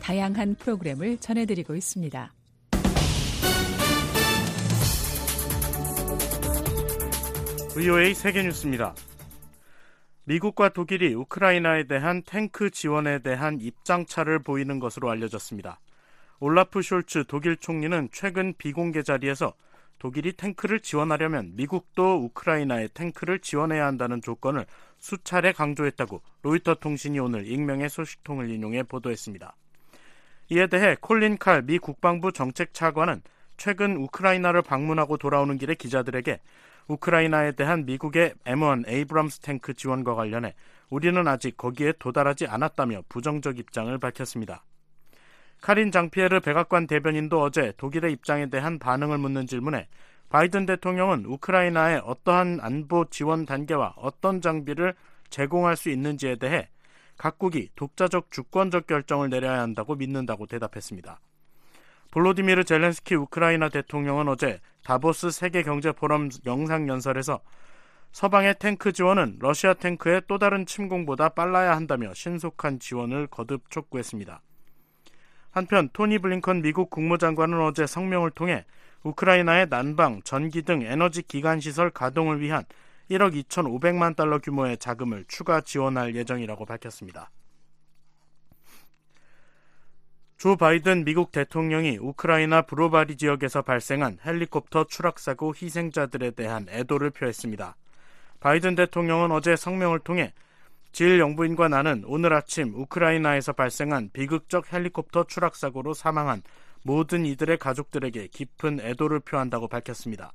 다양한 프로그램을 전해드리고 있습니다. VOA 세계뉴스입니다. 미국과 독일이 우크라이나에 대한 탱크 지원에 대한 입장차를 보이는 것으로 알려졌습니다. 올라프 숄츠 독일 총리는 최근 비공개 자리에서 독일이 탱크를 지원하려면 미국도 우크라이나에 탱크를 지원해야 한다는 조건을 수차례 강조했다고 로이터 통신이 오늘 익명의 소식통을 인용해 보도했습니다. 이에 대해 콜린 칼 미 국방부 정책 차관은 최근 우크라이나를 방문하고 돌아오는 길에 기자들에게 우크라이나에 대한 미국의 M1 에이브럼스 탱크 지원과 관련해 우리는 아직 거기에 도달하지 않았다며 부정적 입장을 밝혔습니다. 카린 장피에르 백악관 대변인도 어제 독일의 입장에 대한 반응을 묻는 질문에 바이든 대통령은 우크라이나에 어떠한 안보 지원 단계와 어떤 장비를 제공할 수 있는지에 대해 각국이 독자적 주권적 결정을 내려야 한다고 믿는다고 대답했습니다. 볼로디미르 젤렌스키 우크라이나 대통령은 어제 다보스 세계 경제 포럼 영상 연설에서 서방의 탱크 지원은 러시아 탱크의 또 다른 침공보다 빨라야 한다며 신속한 지원을 거듭 촉구했습니다. 한편 토니 블링컨 미국 국무장관은 어제 성명을 통해 우크라이나의 난방, 전기 등 에너지 기관 시설 가동을 위한 1억 2,500만 달러 규모의 자금을 추가 지원할 예정이라고 밝혔습니다. 조 바이든 미국 대통령이 우크라이나 브로바리 지역에서 발생한 헬리콥터 추락사고 희생자들에 대한 애도를 표했습니다. 바이든 대통령은 어제 성명을 통해 질 영부인과 나는 오늘 아침 우크라이나에서 발생한 비극적 헬리콥터 추락사고로 사망한 모든 이들의 가족들에게 깊은 애도를 표한다고 밝혔습니다.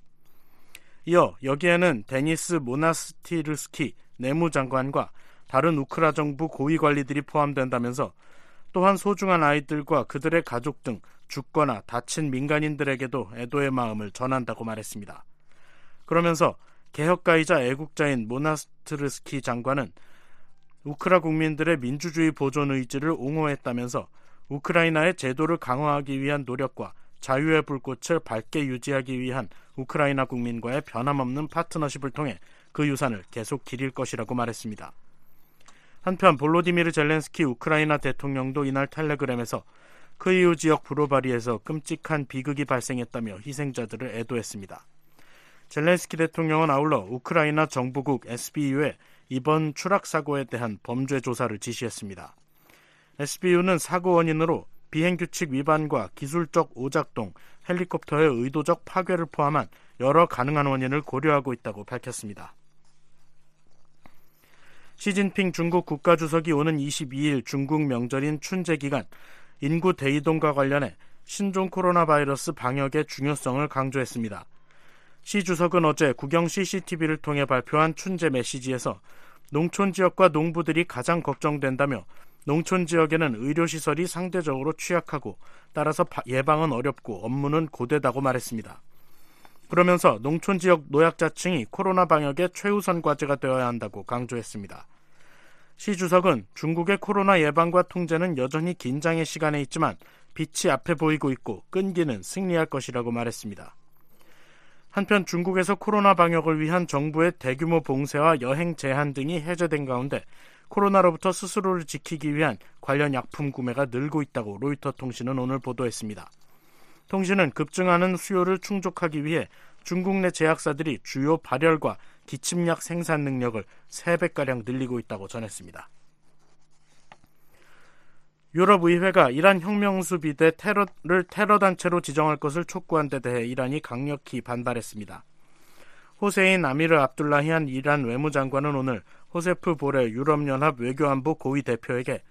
이어 여기에는 데니스 모나스티르스키 내무장관과 다른 우크라 정부 고위 관리들이 포함된다면서 또한 소중한 아이들과 그들의 가족 등 죽거나 다친 민간인들에게도 애도의 마음을 전한다고 말했습니다. 그러면서 개혁가이자 애국자인 모나스트르스키 장관은 우크라 국민들의 민주주의 보존 의지를 옹호했다면서 우크라이나의 제도를 강화하기 위한 노력과 자유의 불꽃을 밝게 유지하기 위한 우크라이나 국민과의 변함없는 파트너십을 통해 그 유산을 계속 기릴 것이라고 말했습니다. 한편 볼로디미르 젤렌스키 우크라이나 대통령도 이날 텔레그램에서 크이우 지역 브로바리에서 끔찍한 비극이 발생했다며 희생자들을 애도했습니다. 젤렌스키 대통령은 아울러 우크라이나 정부국 SBU에 이번 추락 사고에 대한 범죄 조사를 지시했습니다. SBU는 사고 원인으로 비행 규칙 위반과 기술적 오작동, 헬리콥터의 의도적 파괴를 포함한 여러 가능한 원인을 고려하고 있다고 밝혔습니다. 시진핑 중국 국가주석이 오는 22일 중국 명절인 춘제 기간 인구 대이동과 관련해 신종 코로나 바이러스 방역의 중요성을 강조했습니다. 시 주석은 어제 국영 CCTV를 통해 발표한 춘제 메시지에서 농촌 지역과 농부들이 가장 걱정된다며 농촌 지역에는 의료시설이 상대적으로 취약하고 따라서 예방은 어렵고 업무는 고되다고 말했습니다. 그러면서 농촌 지역 노약자층이 코로나 방역의 최우선 과제가 되어야 한다고 강조했습니다. 시 주석은 중국의 코로나 예방과 통제는 여전히 긴장의 시간에 있지만 빛이 앞에 보이고 있고 끈기는 승리할 것이라고 말했습니다. 한편 중국에서 코로나 방역을 위한 정부의 대규모 봉쇄와 여행 제한 등이 해제된 가운데 코로나로부터 스스로를 지키기 위한 관련 약품 구매가 늘고 있다고 로이터 통신은 오늘 보도했습니다. 통신은 급증하는 수요를 충족하기 위해 중국 내 제약사들이 주요 발열과 기침약 생산 능력을 3배가량 늘리고 있다고 전했습니다. 유럽 의회가 이란 혁명수 비대 테러를 테러 단체로 지정할 것을 촉구한 데 대해 이란이 강력히 반발했습니다. 호세인 아미르 압둘라히안 이란 외무장관은 오늘 호세프 보레 유럽연합 외교안보 고위 대표에게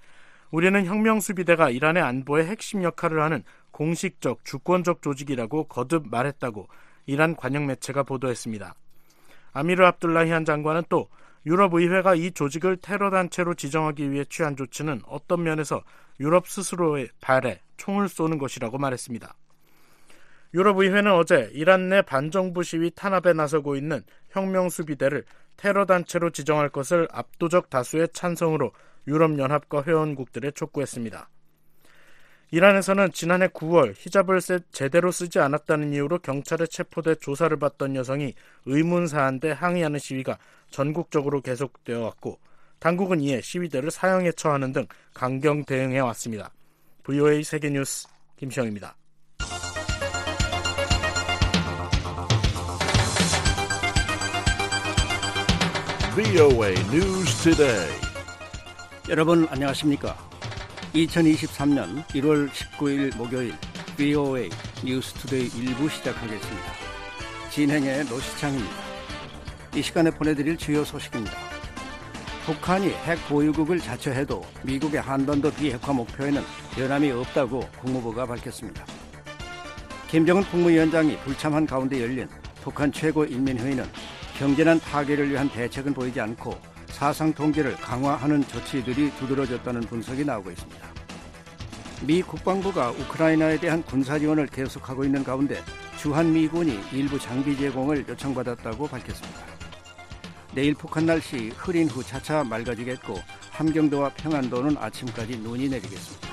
우리는 혁명수비대가 이란의 안보에 핵심 역할을 하는 공식적 주권적 조직이라고 거듭 말했다고 이란 관영 매체가 보도했습니다. 아미르 압둘라히안 장관은 또 유럽 의회가 이 조직을 테러 단체로 지정하기 위해 취한 조치는 어떤 면에서 유럽 스스로의 발에 총을 쏘는 것이라고 말했습니다. 유럽 의회는 어제 이란 내 반정부 시위 탄압에 나서고 있는 혁명 수비대를 테러 단체로 지정할 것을 압도적 다수의 찬성으로 유럽연합과 회원국들에 촉구했습니다. 이란에서는 지난해 9월 히잡을 제대로 쓰지 않았다는 이유로 경찰에 체포돼 조사를 받던 여성이 의문사한데 항의하는 시위가 전국적으로 계속되어 왔고 당국은 이에 시위대를 사형에 처하는 등 강경 대응해 왔습니다. VOA 세계뉴스 김시영입니다. VOA News Today. 여러분 안녕하십니까? 2023년 1월 19일 목요일 VOA 뉴스투데이 1부 시작하겠습니다. 진행의 노시창입니다. 이 시간에 보내드릴 주요 소식입니다. 북한이 핵 보유국을 자처해도 미국의 한반도 비핵화 목표에는 변함이 없다고 국무부가 밝혔습니다. 김정은 국무위원장이 불참한 가운데 열린 북한 최고인민회의는 경제난 파괴를 위한 대책은 보이지 않고 사상 통제를 강화하는 조치들이 두드러졌다는 분석이 나오고 있습니다. 미 국방부가 우크라이나에 대한 군사 지원을 계속하고 있는 가운데 주한미군이 일부 장비 제공을 요청받았다고 밝혔습니다. 내일 북한 날씨 흐린 후 차차 맑아지겠고 함경도와 평안도는 아침까지 눈이 내리겠습니다.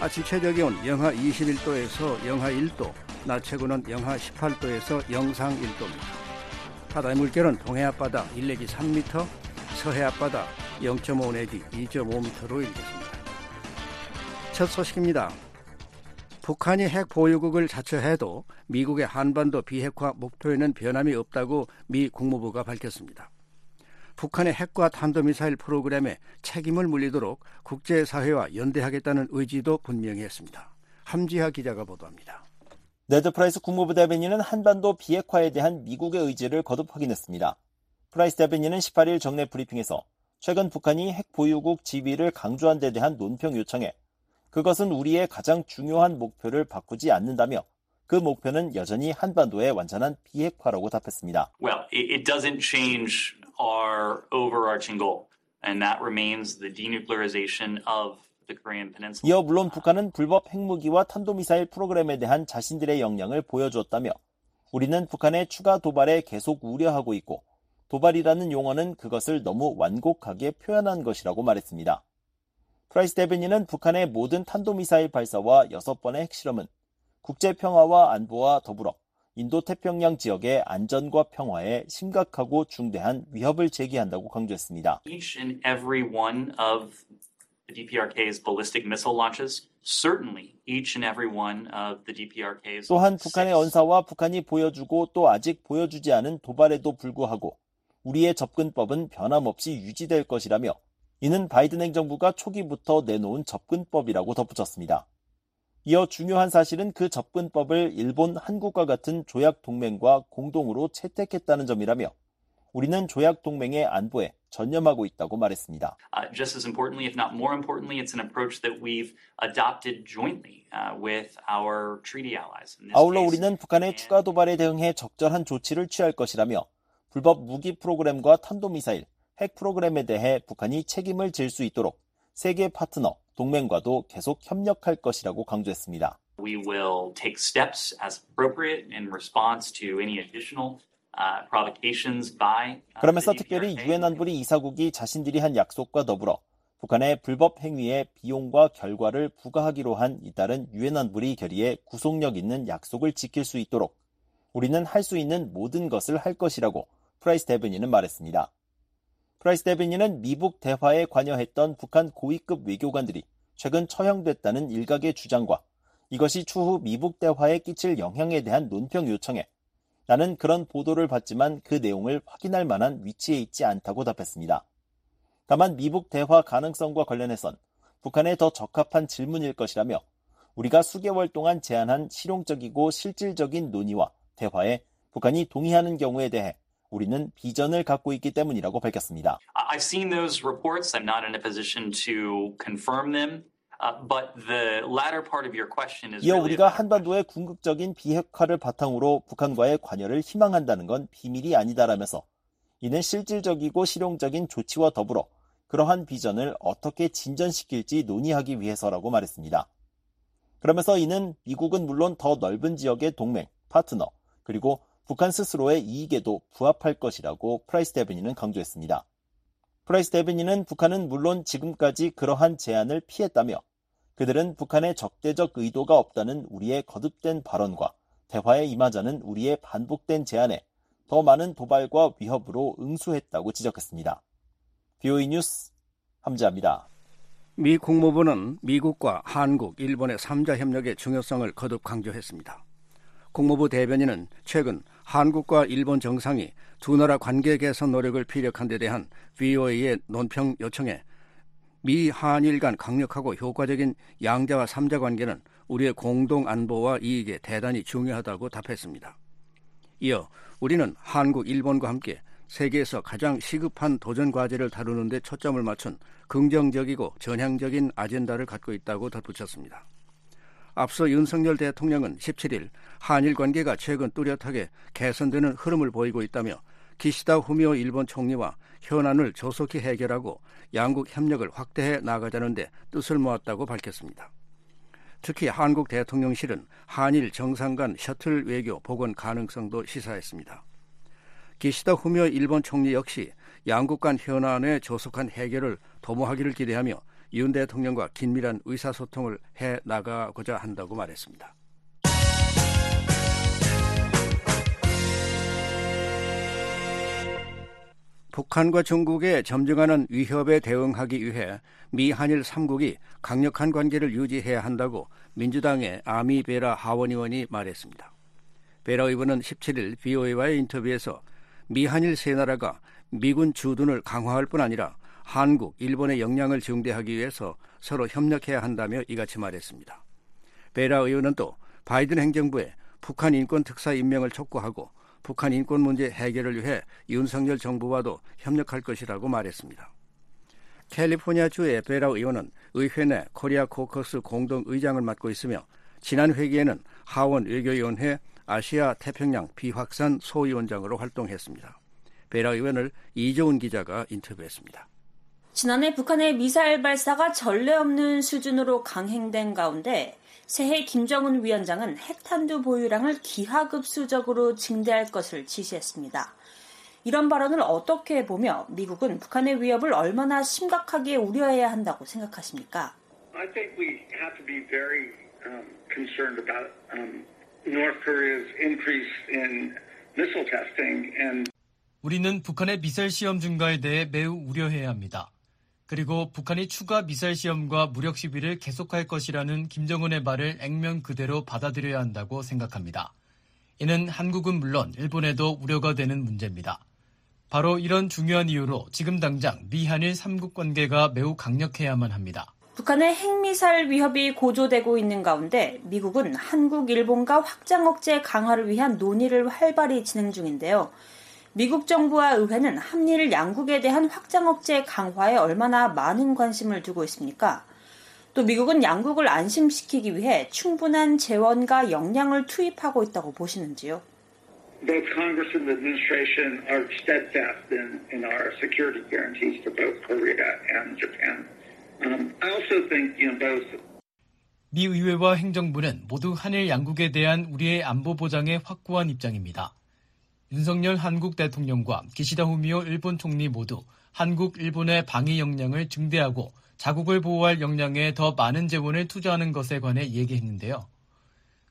아침 최저 기온 영하 21도에서 영하 1도, 낮 최고는 영하 18도에서 영상 1도입니다. 바다의 물결은 동해 앞바다 1 내지 3m, 서해 앞바다 0.5 내지 2.5m로 일겠습니다. 첫 소식입니다. 북한이 핵 보유국을 자처해도 미국의 한반도 비핵화 목표에는 변함이 없다고 미 국무부가 밝혔습니다. 북한의 핵과 탄도미사일 프로그램에 책임을 물리도록 국제사회와 연대하겠다는 의지도 분명히 했습니다. 함지하 기자가 보도합니다. 네드 프라이스 국무부 대변인은 한반도 비핵화에 대한 미국의 의지를 거듭 확인했습니다. 프라이스 대변인은 18일 정례 브리핑에서 최근 북한이 핵 보유국 지위를 강조한 데 대한 논평 요청에 그것은 우리의 가장 중요한 목표를 바꾸지 않는다며 그 목표는 여전히 한반도의 완전한 비핵화라고 답했습니다. Well, it, doesn't change our overarching goal, and that remains the denuclearization of. 이어 물론 북한은 불법 핵무기와 탄도미사일 프로그램에 대한 자신들의 역량을 보여주었다며 우리는 북한의 추가 도발에 계속 우려하고 있고 도발이라는 용어는 그것을 너무 완곡하게 표현한 것이라고 말했습니다. 프라이스 대변인은 북한의 모든 탄도미사일 발사와 여섯 번의 핵실험은 국제 평화와 안보와 더불어 인도 태평양 지역의 안전과 평화에 심각하고 중대한 위협을 제기한다고 강조했습니다. The DPRK's ballistic missile launches, certainly each and every one of the DPRK's 또한 북한의 언사와 북한이 보여주고 또 아직 보여주지 않은 도발에도 불구하고 우리의 접근법은 변함없이 유지될 것이라며 이는 바이든 행정부가 초기부터 내놓은 접근법이라고 덧붙였습니다. 이어 중요한 사실은 그 접근법을 일본, 한국과 같은 조약 동맹과 공동으로 채택했다는 점이라며 우리는 조약 동맹의 안보에 전념하고 있다고 말했습니다. Uh, just as importantly, if not more importantly, it's an approach that we've adopted jointly uh, with our treaty allies. 아울러 우리는 북한의 추가 도발에 대응해 적절한 조치를 취할 것이라며 불법 무기 프로그램과 탄도미사일, 핵 프로그램에 대해 북한이 책임을 질 수 있도록 세계 파트너, 동맹과도 계속 협력할 것이라고 강조했습니다. we will take steps as appropriate in response to any additional provocations by. uh, 그러면서 특별히. 유엔 안보리 이사국이 자신들이 한 약속과 더불어 북한의 불법 행위의 비용과 결과를 부과하기로 한 잇따른 유엔 안보리 결의의 구속력 있는 약속을 지킬 수 있도록 우리는 할 수 있는 모든 것을 할 것이라고 프라이스 대변인은 말했습니다. 프라이스 대변인은 미북 대화에 관여했던 북한 고위급 외교관들이 최근 처형됐다는 일각의 주장과 이것이 추후 미북 대화에 끼칠 영향에 대한 논평 요청에 나는 그런 보도를 봤지만 그 내용을 확인할 만한 위치에 있지 않다고 답했습니다. 다만 미북 대화 가능성과 관련해선 북한에 더 적합한 질문일 것이라며 우리가 수개월 동안 제안한 실용적이고 실질적인 논의와 대화에 북한이 동의하는 경우에 대해 우리는 비전을 갖고 있기 때문이라고 밝혔습니다. I've seen those reports. I'm not in a position to confirm them. Uh, but the latter part of your question is 이어 우리가 한반도의 궁극적인 비핵화를 바탕으로 북한과의 관여를 희망한다는 건 비밀이 아니다라면서 이는 실질적이고 실용적인 조치와 더불어 그러한 비전을 어떻게 진전시킬지 논의하기 위해서라고 말했습니다. 그러면서 이는 미국은 물론 더 넓은 지역의 동맹, 파트너, 그리고 북한 스스로의 이익에도 부합할 것이라고 프라이스 대변인은 강조했습니다. 프라이스 대변인은 북한은 물론 지금까지 그러한 제안을 피했다며 그들은 북한에 적대적 의도가 없다는 우리의 거듭된 발언과 대화에 임하자는 우리의 반복된 제안에 더 많은 도발과 위협으로 응수했다고 지적했습니다. BOE 뉴스 함지아입니다. 미 국무부는 미국과 한국, 일본의 3자 협력의 중요성을 거듭 강조했습니다. 국무부 대변인은 최근 한국과 일본 정상이 두 나라 관계 개선 노력을 피력한 데 대한 VOA의 논평 요청에 미 한일 간 강력하고 효과적인 양자와 삼자 관계는 우리의 공동 안보와 이익에 대단히 중요하다고 답했습니다. 이어 우리는 한국, 일본과 함께 세계에서 가장 시급한 도전 과제를 다루는 데 초점을 맞춘 긍정적이고 전향적인 아젠다를 갖고 있다고 덧붙였습니다. 앞서 윤석열 대통령은 17일 한일 관계가 최근 뚜렷하게 개선되는 흐름을 보이고 있다며 기시다 후미오 일본 총리와 현안을 조속히 해결하고 양국 협력을 확대해 나가자는데 뜻을 모았다고 밝혔습니다. 특히 한국 대통령실은 한일 정상 간 셔틀 외교 복원 가능성도 시사했습니다. 기시다 후미오 일본 총리 역시 양국 간 현안의 조속한 해결을 도모하기를 기대하며 윤 대통령과 긴밀한 의사소통을 해 나가고자 한다고 말했습니다. 북한과 중국의 점증하는 위협에 대응하기 위해 미 한일 3국이 강력한 관계를 유지해야 한다고 민주당의 아미 베라 하원 의원이 말했습니다. 베라 의원은 17일 BOA와의 인터뷰에서 미 한일 세 나라가 미군 주둔을 강화할 뿐 아니라 한국, 일본의 역량을 증대하기 위해서 서로 협력해야 한다며 이같이 말했습니다. 베라 의원은 또 바이든 행정부에 북한 인권 특사 임명을 촉구하고 북한 인권 문제 해결을 위해 윤석열 정부와도 협력할 것이라고 말했습니다. 캘리포니아 주의 베라 의원은 의회 내 코리아 코커스 공동 의장을 맡고 있으며 지난 회기에는 하원 외교위원회 아시아 태평양 비확산 소위원장으로 활동했습니다. 베라 의원을 이조은 기자가 인터뷰했습니다. 지난해 북한의 미사일 발사가 전례 없는 수준으로 강행된 가운데 새해 김정은 위원장은 핵탄두 보유량을 기하급수적으로 증대할 것을 지시했습니다. 이런 발언을 어떻게 보며 미국은 북한의 위협을 얼마나 심각하게 우려해야 한다고 생각하십니까? I think we have to be very um, concerned about um, North Korea's increase in missile testing and 우리는 북한의 미사일 시험 증가에 대해 매우 우려해야 합니다. 그리고 북한이 추가 미사일 시험과 무력 시비를 계속할 것이라는 김정은의 말을 액면 그대로 받아들여야 한다고 생각합니다. 이는 한국은 물론 일본에도 우려가 되는 문제입니다. 바로 이런 중요한 이유로 지금 당장 미한일 3국 관계가 매우 강력해야만 합니다. 북한의 핵미사일 위협이 고조되고 있는 가운데 미국은 한국, 일본과 확장 억제 강화를 위한 논의를 활발히 진행 중인데요. 미국 정부와 의회는 한일 양국에 대한 확장 억제 강화에 얼마나 많은 관심을 두고 있습니까? 또 미국은 양국을 안심시키기 위해 충분한 재원과 역량을 투입하고 있다고 보시는지요? both Congress and the administration are steadfast in, in our security guarantees to both Korea and Japan. Um, I also think, you know, both 미 의회와 행정부는 모두 한일 양국에 대한 우리의 안보 보장에 확고한 입장입니다. 윤석열 한국 대통령과 기시다 후미오 일본 총리 모두 한국, 일본의 방위 역량을 증대하고 자국을 보호할 역량에 더 많은 재원을 투자하는 것에 관해 얘기했는데요.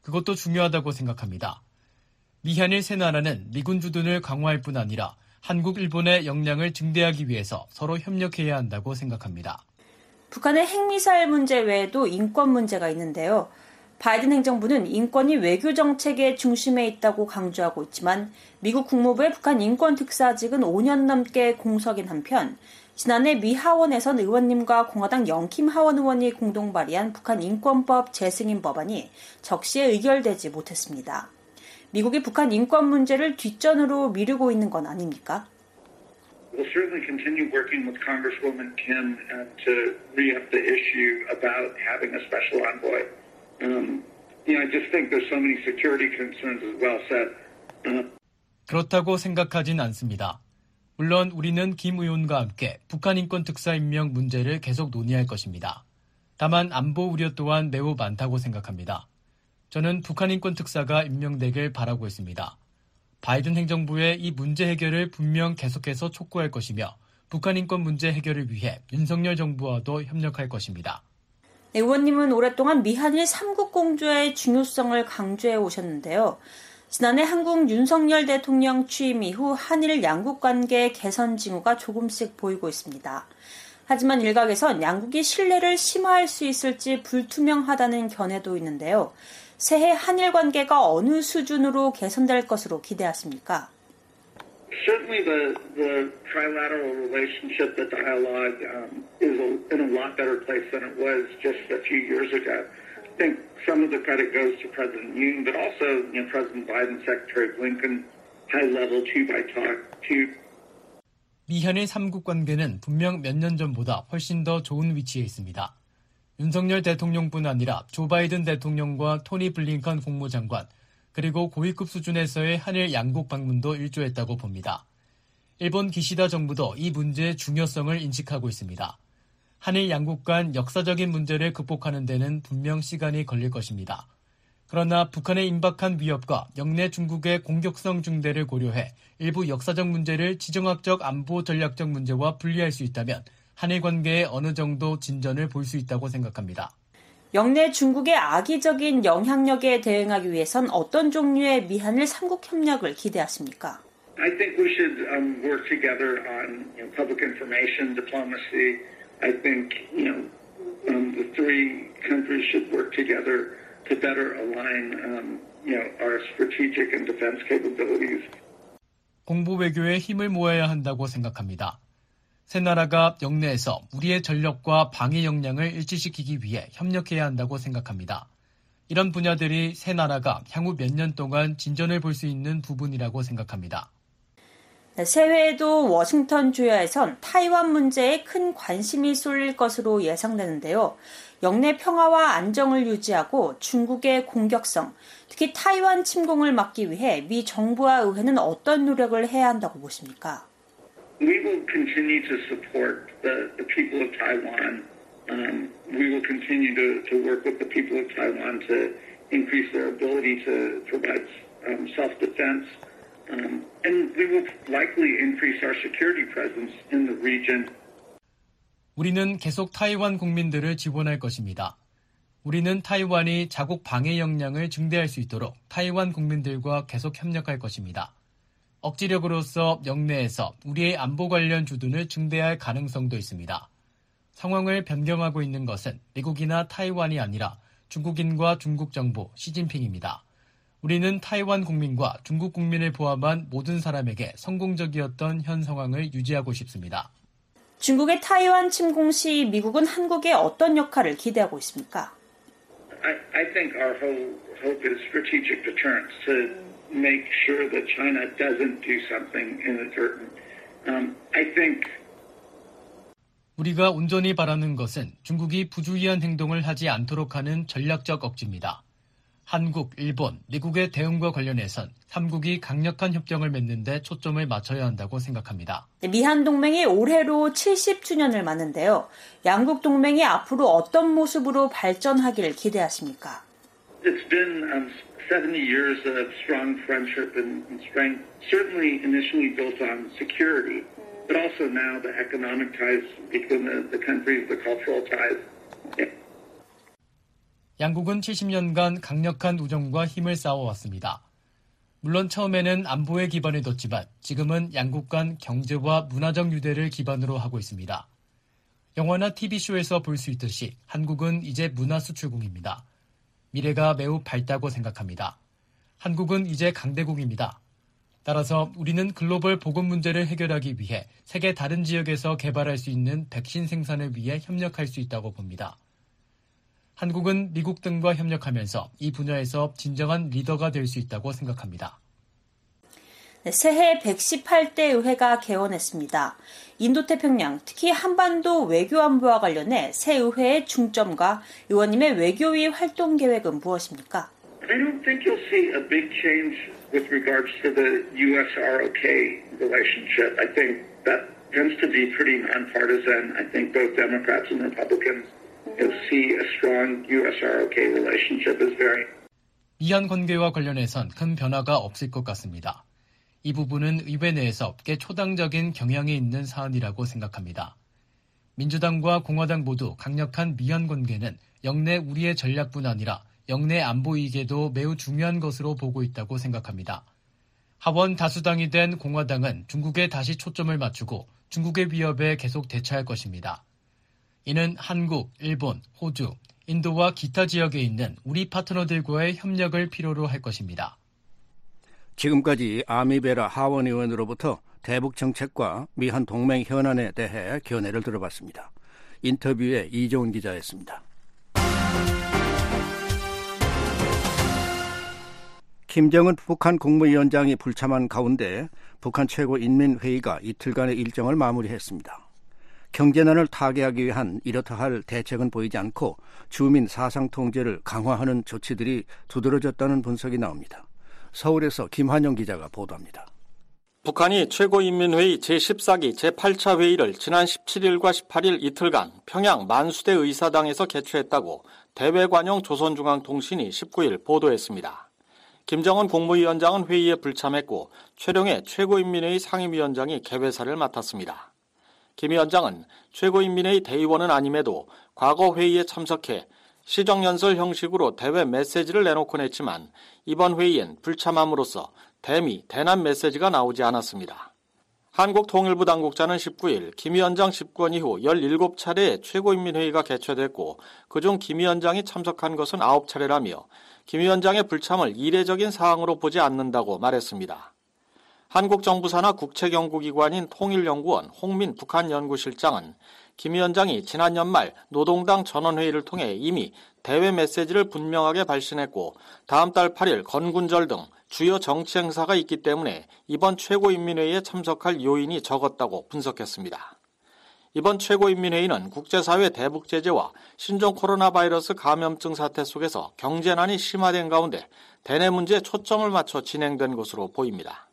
그것도 중요하다고 생각합니다. 미한일 세 나라는 미군 주둔을 강화할 뿐 아니라 한국, 일본의 역량을 증대하기 위해서 서로 협력해야 한다고 생각합니다. 북한의 핵미사일 문제 외에도 인권 문제가 있는데요. 바이든 행정부는 인권이 외교 정책의 중심에 있다고 강조하고 있지만 미국 국무부의 북한 인권 특사직은 5년 넘게 공석인 한편 지난해 미 하원에선 의원님과 공화당 영킴 하원 의원이 공동 발의한 북한 인권법 재승인 법안이 적시에 의결되지 못했습니다. 미국이 북한 인권 문제를 뒷전으로 미루고 있는 건 아닙니까? We'll certainly continue working with Congresswoman Kim uh, to re-up the issue about having a special envoy. Um, 그렇다고 생각하진 않습니다. 물론 우리는 김 의원과 함께 북한 인권 특사 임명 문제를 계속 논의할 것입니다. 다만 안보 우려 또한 매우 많다고 생각합니다. 저는 북한 인권 특사가 임명되길 바라고 있습니다. 바이든 행정부의 이 문제 해결을 분명 계속해서 촉구할 것이며 북한 인권 문제 해결을 위해 윤석열 정부와도 협력할 것입니다. 네, 의원님은 오랫동안 미한일 삼국 공조의 중요성을 강조해 오셨는데요. 지난해 한국 윤석열 대통령 취임 이후 한일 양국 관계 개선 징후가 조금씩 보이고 있습니다. 하지만 일각에선 양국이 신뢰를 심화할 수 있을지 불투명하다는 견해도 있는데요. 새해 한일 관계가 어느 수준으로 개선될 것으로 기대하십니까? Certainly the, the trilateral relationship, the dialogue um, is a, in a lot better place than it was just a few years ago. I think some of the credit goes to President Yoon, but also you know, President Biden, Secretary Blinken, high-level two-by-talk, two 미한일 삼국 관계는 분명 몇 년 전보다 훨씬 더 좋은 위치에 있습니다. 윤석열 대통령뿐 아니라 조 바이든 대통령과 토니 블링컨 국무장관, 그리고 고위급 수준에서의 한일 양국 방문도 일조했다고 봅니다. 일본 기시다 정부도 이 문제의 중요성을 인식하고 있습니다. 한일 양국 간 역사적인 문제를 극복하는 데는 분명 시간이 걸릴 것입니다. 그러나 북한의 임박한 위협과 영내 중국의 공격성 중대를 고려해 일부 역사적 문제를 지정학적 안보 전략적 문제와 분리할 수 있다면 한일 관계에 어느 정도 진전을 볼 수 있다고 생각합니다. 영내 중국의 악의적인 영향력에 대응하기 위해선 어떤 종류의 미한일 삼국 협력을 기대하십니까? I think we should um, work together on you know, public information diplomacy. I think you know um, the three countries should work together to better align um, you know our strategic and defense capabilities. 공보 외교에 힘을 모아야 한다고 생각합니다. 세 나라가 영내에서 우리의 전력과 방위 역량을 일치시키기 위해 협력해야 한다고 생각합니다. 이런 분야들이 세 나라가 향후 몇 년 동안 진전을 볼 수 있는 부분이라고 생각합니다. 네, 새해에도 워싱턴 주야에선 타이완 문제에 큰 관심이 쏠릴 것으로 예상되는데요. 영내 평화와 안정을 유지하고 중국의 공격성, 특히 타이완 침공을 막기 위해 미 정부와 의회는 어떤 노력을 해야 한다고 보십니까? We will continue to support the, the people of Taiwan. Um, we will continue to, to work with the people of Taiwan to increase their ability to provide um, self-defense. Um, and we will likely increase our security presence in the region. 우리는 계속 타이완 국민들을 지원할 것입니다. 우리는 타이완이 자국 방해 역량을 증대할 수 있도록 타이완 국민들과 계속 협력할 것입니다. 억지력으로서 영내에서 우리의 안보 관련 주둔을 증대할 가능성도 있습니다. 상황을 변경하고 있는 것은 미국이나 타이완이 아니라 중국인과 중국 정부 시진핑입니다. 우리는 타이완 국민과 중국 국민을 포함한 모든 사람에게 성공적이었던 현 상황을 유지하고 싶습니다. 중국의 타이완 침공 시 미국은 한국에 어떤 역할을 기대하고 있습니까? I, I make sure that China doesn't do something inadvertent. Um, I think 우리가 온전히 바라는 것은 중국이 부주의한 행동을 하지 않도록 하는 전략적 억지입니다. 한국, 일본, 미국의 대응과 관련해선 3국이 강력한 협정을 맺는 데 초점을 맞춰야 한다고 생각합니다. 네, 미한 동맹이 올해로 70주년을 맞는데요. 양국 동맹이 앞으로 어떤 모습으로 발전하기를 기대하십니까? it's been um, 70 years of strong friendship and, and strength, certainly initially built on security, but also now the economic ties between the, the countries, the cultural ties. 양국은 70년간 강력한 우정과 힘을 쌓아왔습니다. 물론 처음에는 안보에 기반을 뒀지만 지금은 양국 간 경제와 문화적 유대를 기반으로 하고 있습니다. 영화나 TV쇼에서 볼 수 있듯이 한국은 이제 문화 수출국입니다. 미래가 매우 밝다고 생각합니다. 한국은 이제 강대국입니다. 따라서 우리는 글로벌 보건 문제를 해결하기 위해 세계 다른 지역에서 개발할 수 있는 백신 생산을 위해 협력할 수 있다고 봅니다. 한국은 미국 등과 협력하면서 이 분야에서 진정한 리더가 될 수 있다고 생각합니다. 네, 새해 118대 의회가 개원했습니다. 인도태평양, 특히 한반도 외교안보와 관련해 새 의회의 중점과 의원님의 외교위 활동 계획은 무엇입니까? I don't think you'll see a big change with regards to the U.S. ROK relationship. I think that tends to be pretty nonpartisan. I think both Democrats and Republicans you'll see a strong U.S. ROK relationship is very 미얀 관계와 관련해선 큰 변화가 없을 것 같습니다. 이 부분은 의회 내에서 꽤 초당적인 경향이 있는 사안이라고 생각합니다. 민주당과 공화당 모두 강력한 미얀 관계는 영내 우리의 전략뿐 아니라 영내 안보 이익에도 매우 중요한 것으로 보고 있다고 생각합니다. 하원 다수당이 된 공화당은 중국에 다시 초점을 맞추고 중국의 위협에 계속 대처할 것입니다. 이는 한국, 일본, 호주, 인도와 기타 지역에 있는 우리 파트너들과의 협력을 필요로 할 것입니다. 지금까지 아미베라 하원 의원으로부터 대북 정책과 미한 동맹 현안에 대해 견해를 들어봤습니다. 인터뷰에 이종훈 기자였습니다. 김정은 북한 국무위원장이 불참한 가운데 북한 최고인민회의가 이틀간의 일정을 마무리했습니다. 경제난을 타개하기 위한 이렇다 할 대책은 보이지 않고 주민 사상 통제를 강화하는 조치들이 두드러졌다는 분석이 나옵니다. 서울에서 김환영 기자가 보도합니다. 북한이 최고인민회의 제14기 제8차 회의를 지난 17일과 18일 이틀간 평양 만수대 의사당에서 개최했다고 대외관용 조선중앙통신이 19일 보도했습니다. 김정은 국무위원장은 회의에 불참했고 최룡해 최고인민회의 상임위원장이 개회사를 맡았습니다. 김 위원장은 최고인민회의 대의원은 아님에도 과거 회의에 참석해 시정연설 형식으로 대외 메시지를 내놓곤 했지만 이번 회의엔 불참함으로써 대미, 대남 메시지가 나오지 않았습니다. 한국 통일부 당국자는 19일 김 위원장 집권 이후 17차례의 최고인민회의가 개최됐고 그중 김 위원장이 참석한 것은 9차례라며 김 위원장의 불참을 이례적인 사항으로 보지 않는다고 말했습니다. 한국 정부 산하 국책연구기관인 통일연구원 홍민 북한연구실장은 김 위원장이 지난 연말 노동당 전원회의를 통해 이미 대외 메시지를 분명하게 발신했고 다음 달 8일 건군절 등 주요 정치 행사가 있기 때문에 이번 최고인민회의에 참석할 요인이 적었다고 분석했습니다. 이번 최고인민회의는 국제사회 대북 제재와 신종 코로나 바이러스 감염증 사태 속에서 경제난이 심화된 가운데 대내 문제에 초점을 맞춰 진행된 것으로 보입니다.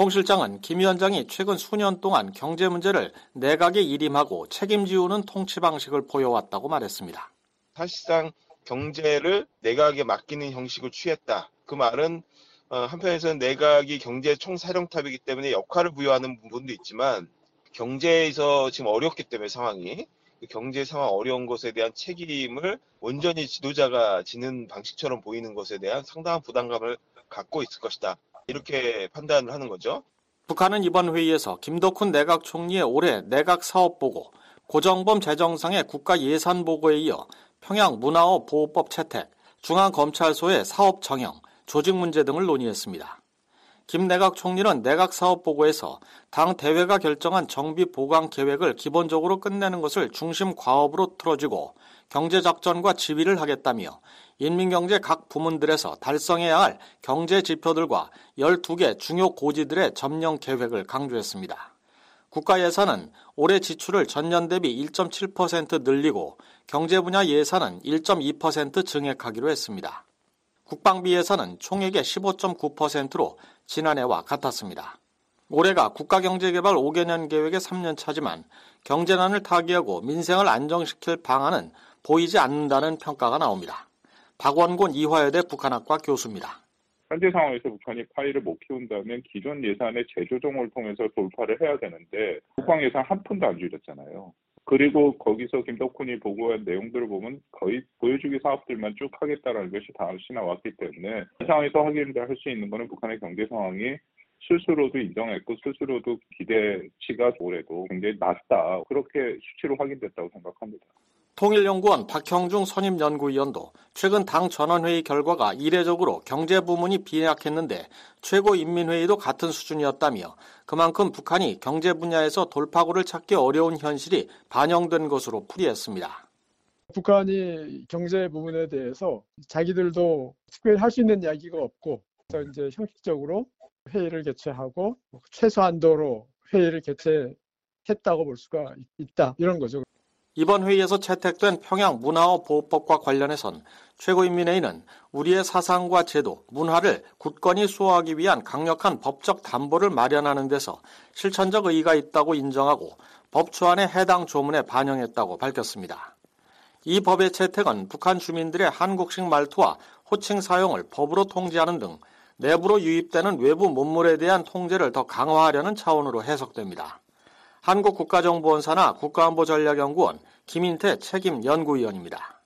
홍 실장은 김 위원장이 최근 수년 동안 경제 문제를 내각에 일임하고 책임지우는 통치 방식을 보여왔다고 말했습니다. 사실상 경제를 내각에 맡기는 형식을 취했다. 그 말은 어, 한편에서는 내각이 경제 총사령탑이기 때문에 역할을 부여하는 부분도 있지만 경제에서 지금 어렵기 때문에 상황이 그 경제 상황 어려운 것에 대한 책임을 온전히 지도자가 지는 방식처럼 보이는 것에 대한 상당한 부담감을 갖고 있을 것이다. 이렇게 판단을 하는 거죠. 북한은 이번 회의에서 김덕훈 내각 총리의 올해 내각 사업 보고, 고정범 재정상의 국가 예산 보고에 이어 평양 문화업 보호법 채택, 중앙검찰소의 사업 정형, 조직 문제 등을 논의했습니다. 김 내각 총리는 내각 사업 보고에서 당 대회가 결정한 정비 보강 계획을 기본적으로 끝내는 것을 중심 과업으로 틀어주고 경제 작전과 지휘를 하겠다며 인민경제 각 부문들에서 달성해야 할 경제 지표들과 12개 중요 고지들의 점령 계획을 강조했습니다. 국가 예산은 올해 지출을 전년 대비 1.7% 늘리고 경제 분야 예산은 1.2% 증액하기로 했습니다. 국방비 예산은 총액의 15.9%로 지난해와 같았습니다. 올해가 국가경제개발 5개년 계획의 3년 차지만 경제난을 타개하고 민생을 안정시킬 방안은 보이지 않는다는 평가가 나옵니다. 박원곤 이화여대 북한학과 교수입니다. 현재 상황에서 북한이 파이를 못 키운다면 기존 예산의 재조정을 통해서 돌파를 해야 되는데 국방 예산 한 푼도 안 줄였잖아요. 그리고 거기서 김덕훈이 보고한 내용들을 보면 거의 보여주기 사업들만 쭉 하겠다라는 것이 다시 나왔기 때문에 이 상황에서 확인할 수 있는 것은 북한의 경제 상황이 스스로도 인정했고 스스로도 기대치가 올해도 굉장히 낮다 그렇게 수치로 확인됐다고 생각합니다. 통일연구원 박형중 선임연구위원도 최근 당 전원회의 결과가 이례적으로 경제 부문이 비약했는데 최고인민회의도 같은 수준이었다며 그만큼 북한이 경제 분야에서 돌파구를 찾기 어려운 현실이 반영된 것으로 풀이했습니다. 북한이 경제 부분에 대해서 자기들도 특별히 할 수 있는 이야기가 없고 이제 형식적으로 회의를 개최하고 최소한도로 회의를 개최했다고 볼 수가 있다 이런 거죠. 이번 회의에서 채택된 평양 문화어 보호법과 관련해선 최고인민회의는 우리의 사상과 제도, 문화를 굳건히 수호하기 위한 강력한 법적 담보를 마련하는 데서 실천적 의의가 있다고 인정하고 법초안의 해당 조문에 반영했다고 밝혔습니다. 이 법의 채택은 북한 주민들의 한국식 말투와 호칭 사용을 법으로 통제하는 등 내부로 유입되는 외부 문물에 대한 통제를 더 강화하려는 차원으로 해석됩니다. 한국국가정보원사나 국가안보전략연구원 김인태 책임연구위원입니다.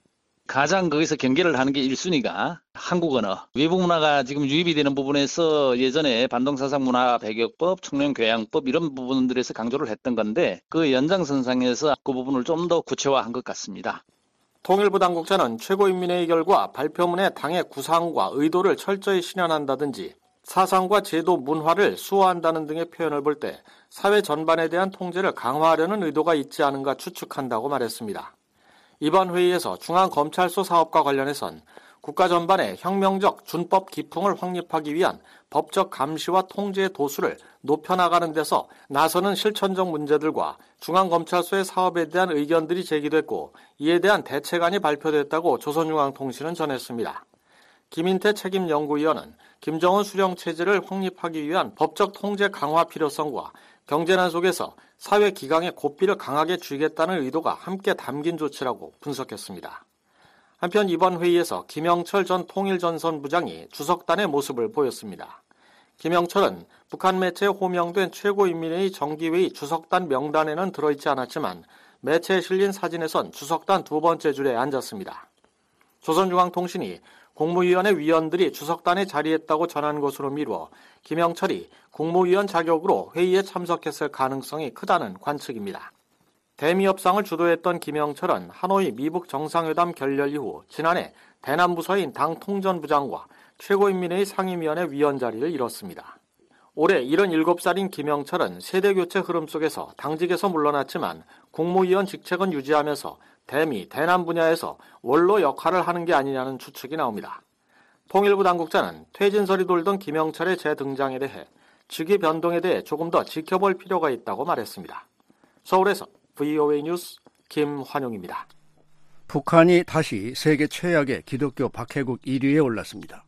가장 거기서 경계를 하는 게 1순위가 한국 언어. 외국 문화가 지금 유입이 되는 부분에서 예전에 반동사상 문화 배격법, 청년 교양법 이런 부분들에서 강조를 했던 건데 그 연장선상에서 그 부분을 좀 더 구체화한 것 같습니다. 통일부 당국자는 최고인민회의 결과 발표문에 당의 구상과 의도를 철저히 실현한다든지 사상과 제도, 문화를 수호한다는 등의 표현을 볼 때 사회 전반에 대한 통제를 강화하려는 의도가 있지 않은가 추측한다고 말했습니다. 이번 회의에서 중앙검찰소 사업과 관련해선 국가 전반에 혁명적 준법 기풍을 확립하기 위한 법적 감시와 통제의 도수를 높여나가는 데서 나서는 실천적 문제들과 중앙검찰소의 사업에 대한 의견들이 제기됐고 이에 대한 대책안이 발표됐다고 조선중앙통신은 전했습니다. 김인태 책임연구위원은 김정은 수령 체제를 확립하기 위한 법적 통제 강화 필요성과 경제난 속에서 사회 기강의 고삐를 강하게 쥐겠다는 의도가 함께 담긴 조치라고 분석했습니다. 한편 이번 회의에서 김영철 전 통일전선 부장이 주석단의 모습을 보였습니다. 김영철은 북한 매체에 호명된 최고인민회의 정기회의 주석단 명단에는 들어있지 않았지만 매체에 실린 사진에선 주석단 두 번째 줄에 앉았습니다. 조선중앙통신이 국무위원회 위원들이 주석단에 자리했다고 전한 것으로 미루어 김영철이 국무위원 자격으로 회의에 참석했을 가능성이 크다는 관측입니다. 대미 협상을 주도했던 김영철은 하노이 미북 정상회담 결렬 이후 지난해 대남 부서인 당 통전부장과 최고인민회의 상임위원회 위원 자리를 잃었습니다. 올해 77살인 김영철은 세대 교체 흐름 속에서 당직에서 물러났지만 국무위원 직책은 유지하면서 대미, 대남 분야에서 원로 역할을 하는 게 아니냐는 추측이 나옵니다. 통일부 당국자는 퇴진설이 돌던 김영철의 재등장에 대해 직위 변동에 대해 조금 더 지켜볼 필요가 있다고 말했습니다. 서울에서 VOA 뉴스 김환용입니다. 북한이 다시 세계 최악의 기독교 박해국 1위에 올랐습니다.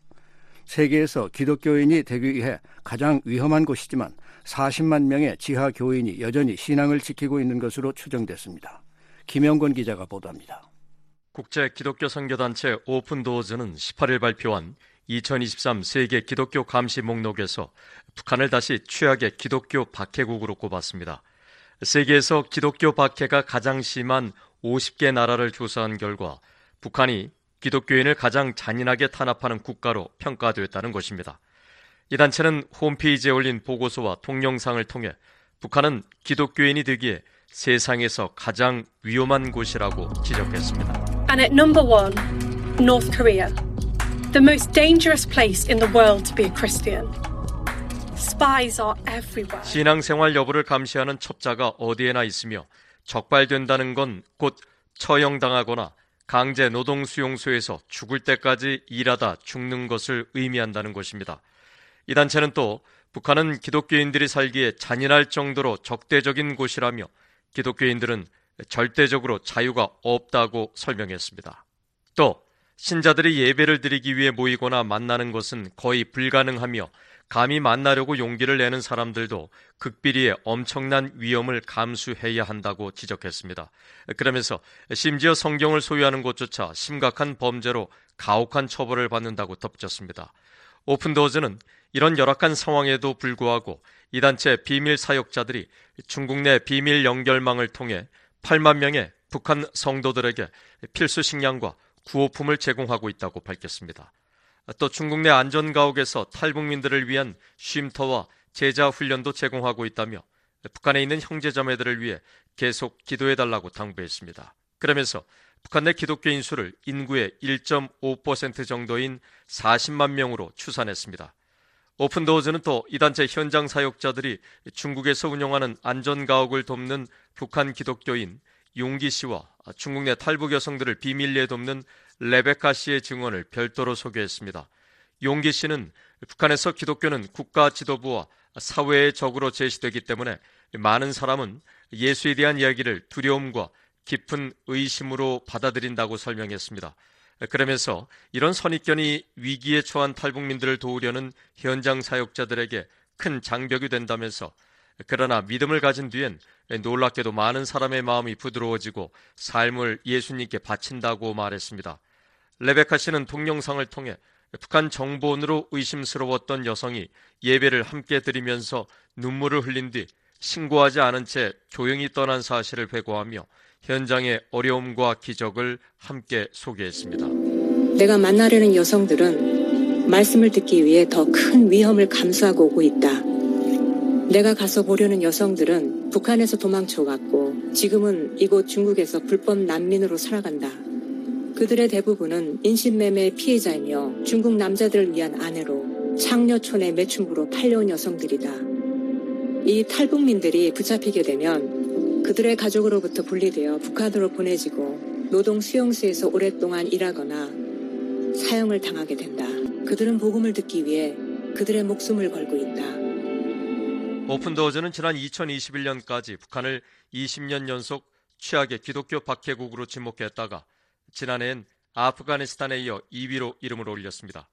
세계에서 기독교인이 되기 위해 가장 위험한 곳이지만 40만 명의 지하 교인이 여전히 신앙을 지키고 있는 것으로 추정됐습니다. 김영권 기자가 보도합니다. 국제 기독교 선교단체 오픈 도어즈는 18일 발표한 2023 세계 기독교 감시 목록에서 북한을 다시 최악의 기독교 박해국으로 꼽았습니다. 세계에서 기독교 박해가 가장 심한 50개 나라를 조사한 결과 북한이 기독교인을 가장 잔인하게 탄압하는 국가로 평가됐다는 것입니다. 이 단체는 홈페이지에 올린 보고서와 동영상을 통해 북한은 기독교인이 되기에 세상에서 가장 위험한 곳이라고 지적했습니다. And at number one, North Korea. The most dangerous place in the world to be a Christian. Spies are everywhere. 신앙생활 여부를 감시하는 첩자가 어디에나 있으며 적발된다는 건 곧 처형당하거나 강제 노동 수용소에서 죽을 때까지 일하다 죽는 것을 의미한다는 것입니다. 이 단체는 또 북한은 기독교인들이 살기에 잔인할 정도로 적대적인 곳이라며 기독교인들은 절대적으로 자유가 없다고 설명했습니다. 또 신자들이 예배를 드리기 위해 모이거나 만나는 것은 거의 불가능하며 감히 만나려고 용기를 내는 사람들도 극비리의 엄청난 위험을 감수해야 한다고 지적했습니다. 그러면서 심지어 성경을 소유하는 것조차 심각한 범죄로 가혹한 처벌을 받는다고 덧붙였습니다. 오픈도어즈는 이런 열악한 상황에도 불구하고 이 단체 비밀 사역자들이 중국 내 비밀 연결망을 통해 8만 명의 북한 성도들에게 필수 식량과 구호품을 제공하고 있다고 밝혔습니다. 또 중국 내 안전가옥에서 탈북민들을 위한 쉼터와 제자 훈련도 제공하고 있다며 북한에 있는 형제자매들을 위해 계속 기도해달라고 당부했습니다. 그러면서 북한 내 기독교인 수를 인구의 1.5% 정도인 40만 명으로 추산했습니다. 오픈도어즈는 또 이 단체 현장 사역자들이 중국에서 운영하는 안전가옥을 돕는 북한 기독교인 용기 씨와 중국 내 탈북 여성들을 비밀리에 돕는 레베카 씨의 증언을 별도로 소개했습니다. 용기 씨는 북한에서 기독교는 국가 지도부와 사회의 적으로 제시되기 때문에 많은 사람은 예수에 대한 이야기를 두려움과 깊은 의심으로 받아들인다고 설명했습니다. 그러면서 이런 선입견이 위기에 처한 탈북민들을 도우려는 현장 사역자들에게 큰 장벽이 된다면서 그러나 믿음을 가진 뒤엔 놀랍게도 많은 사람의 마음이 부드러워지고 삶을 예수님께 바친다고 말했습니다. 레베카 씨는 동영상을 통해 북한 정보원으로 의심스러웠던 여성이 예배를 함께 드리면서 눈물을 흘린 뒤 신고하지 않은 채 조용히 떠난 사실을 회고하며 현장의 어려움과 기적을 함께 소개했습니다. 내가 만나려는 여성들은 말씀을 듣기 위해 더 큰 위험을 감수하고 오고 있다. 내가 가서 보려는 여성들은 북한에서 도망쳐 왔고 지금은 이곳 중국에서 불법 난민으로 살아간다. 그들의 대부분은 인신매매 피해자이며 중국 남자들을 위한 아내로 창녀촌의 매춘부로 팔려온 여성들이다. 이 탈북민들이 붙잡히게 되면 그들의 가족으로부터 분리되어 북한으로 보내지고 노동 수용소에서 오랫동안 일하거나 사형을 당하게 된다. 그들은 복음을 듣기 위해 그들의 목숨을 걸고 있다. 오픈도어즈는 지난 2021년까지 북한을 20년 연속 최악의 기독교 박해국으로 지목했다가 지난해엔 아프가니스탄에 이어 2위로 이름을 올렸습니다.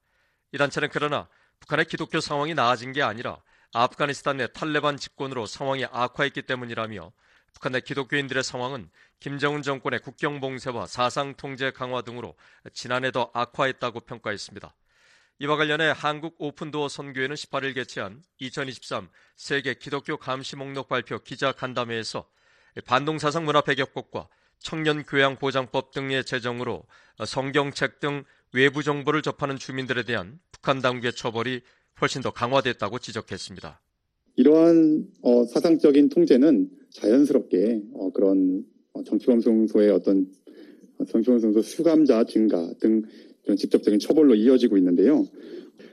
이 단체는 그러나 북한의 기독교 상황이 나아진 게 아니라 아프가니스탄 내 탈레반 집권으로 상황이 악화했기 때문이라며 북한 내 기독교인들의 상황은 김정은 정권의 국경 봉쇄와 사상 통제 강화 등으로 지난해 더 악화했다고 평가했습니다. 이와 관련해 한국 오픈도어 선교회는 18일 개최한 2023 세계 기독교 감시 목록 발표 기자 간담회에서 반동사상 문화 배격법과 청년 교양 보장법 등의 제정으로 성경책 등 외부 정보를 접하는 주민들에 대한 북한 당국의 처벌이 훨씬 더 강화됐다고 지적했습니다. 이러한 어, 사상적인 통제는 자연스럽게 어, 그런 어, 정치범송소의 어떤 정치범송소 수감자 증가 등 그런 직접적인 처벌로 이어지고 있는데요.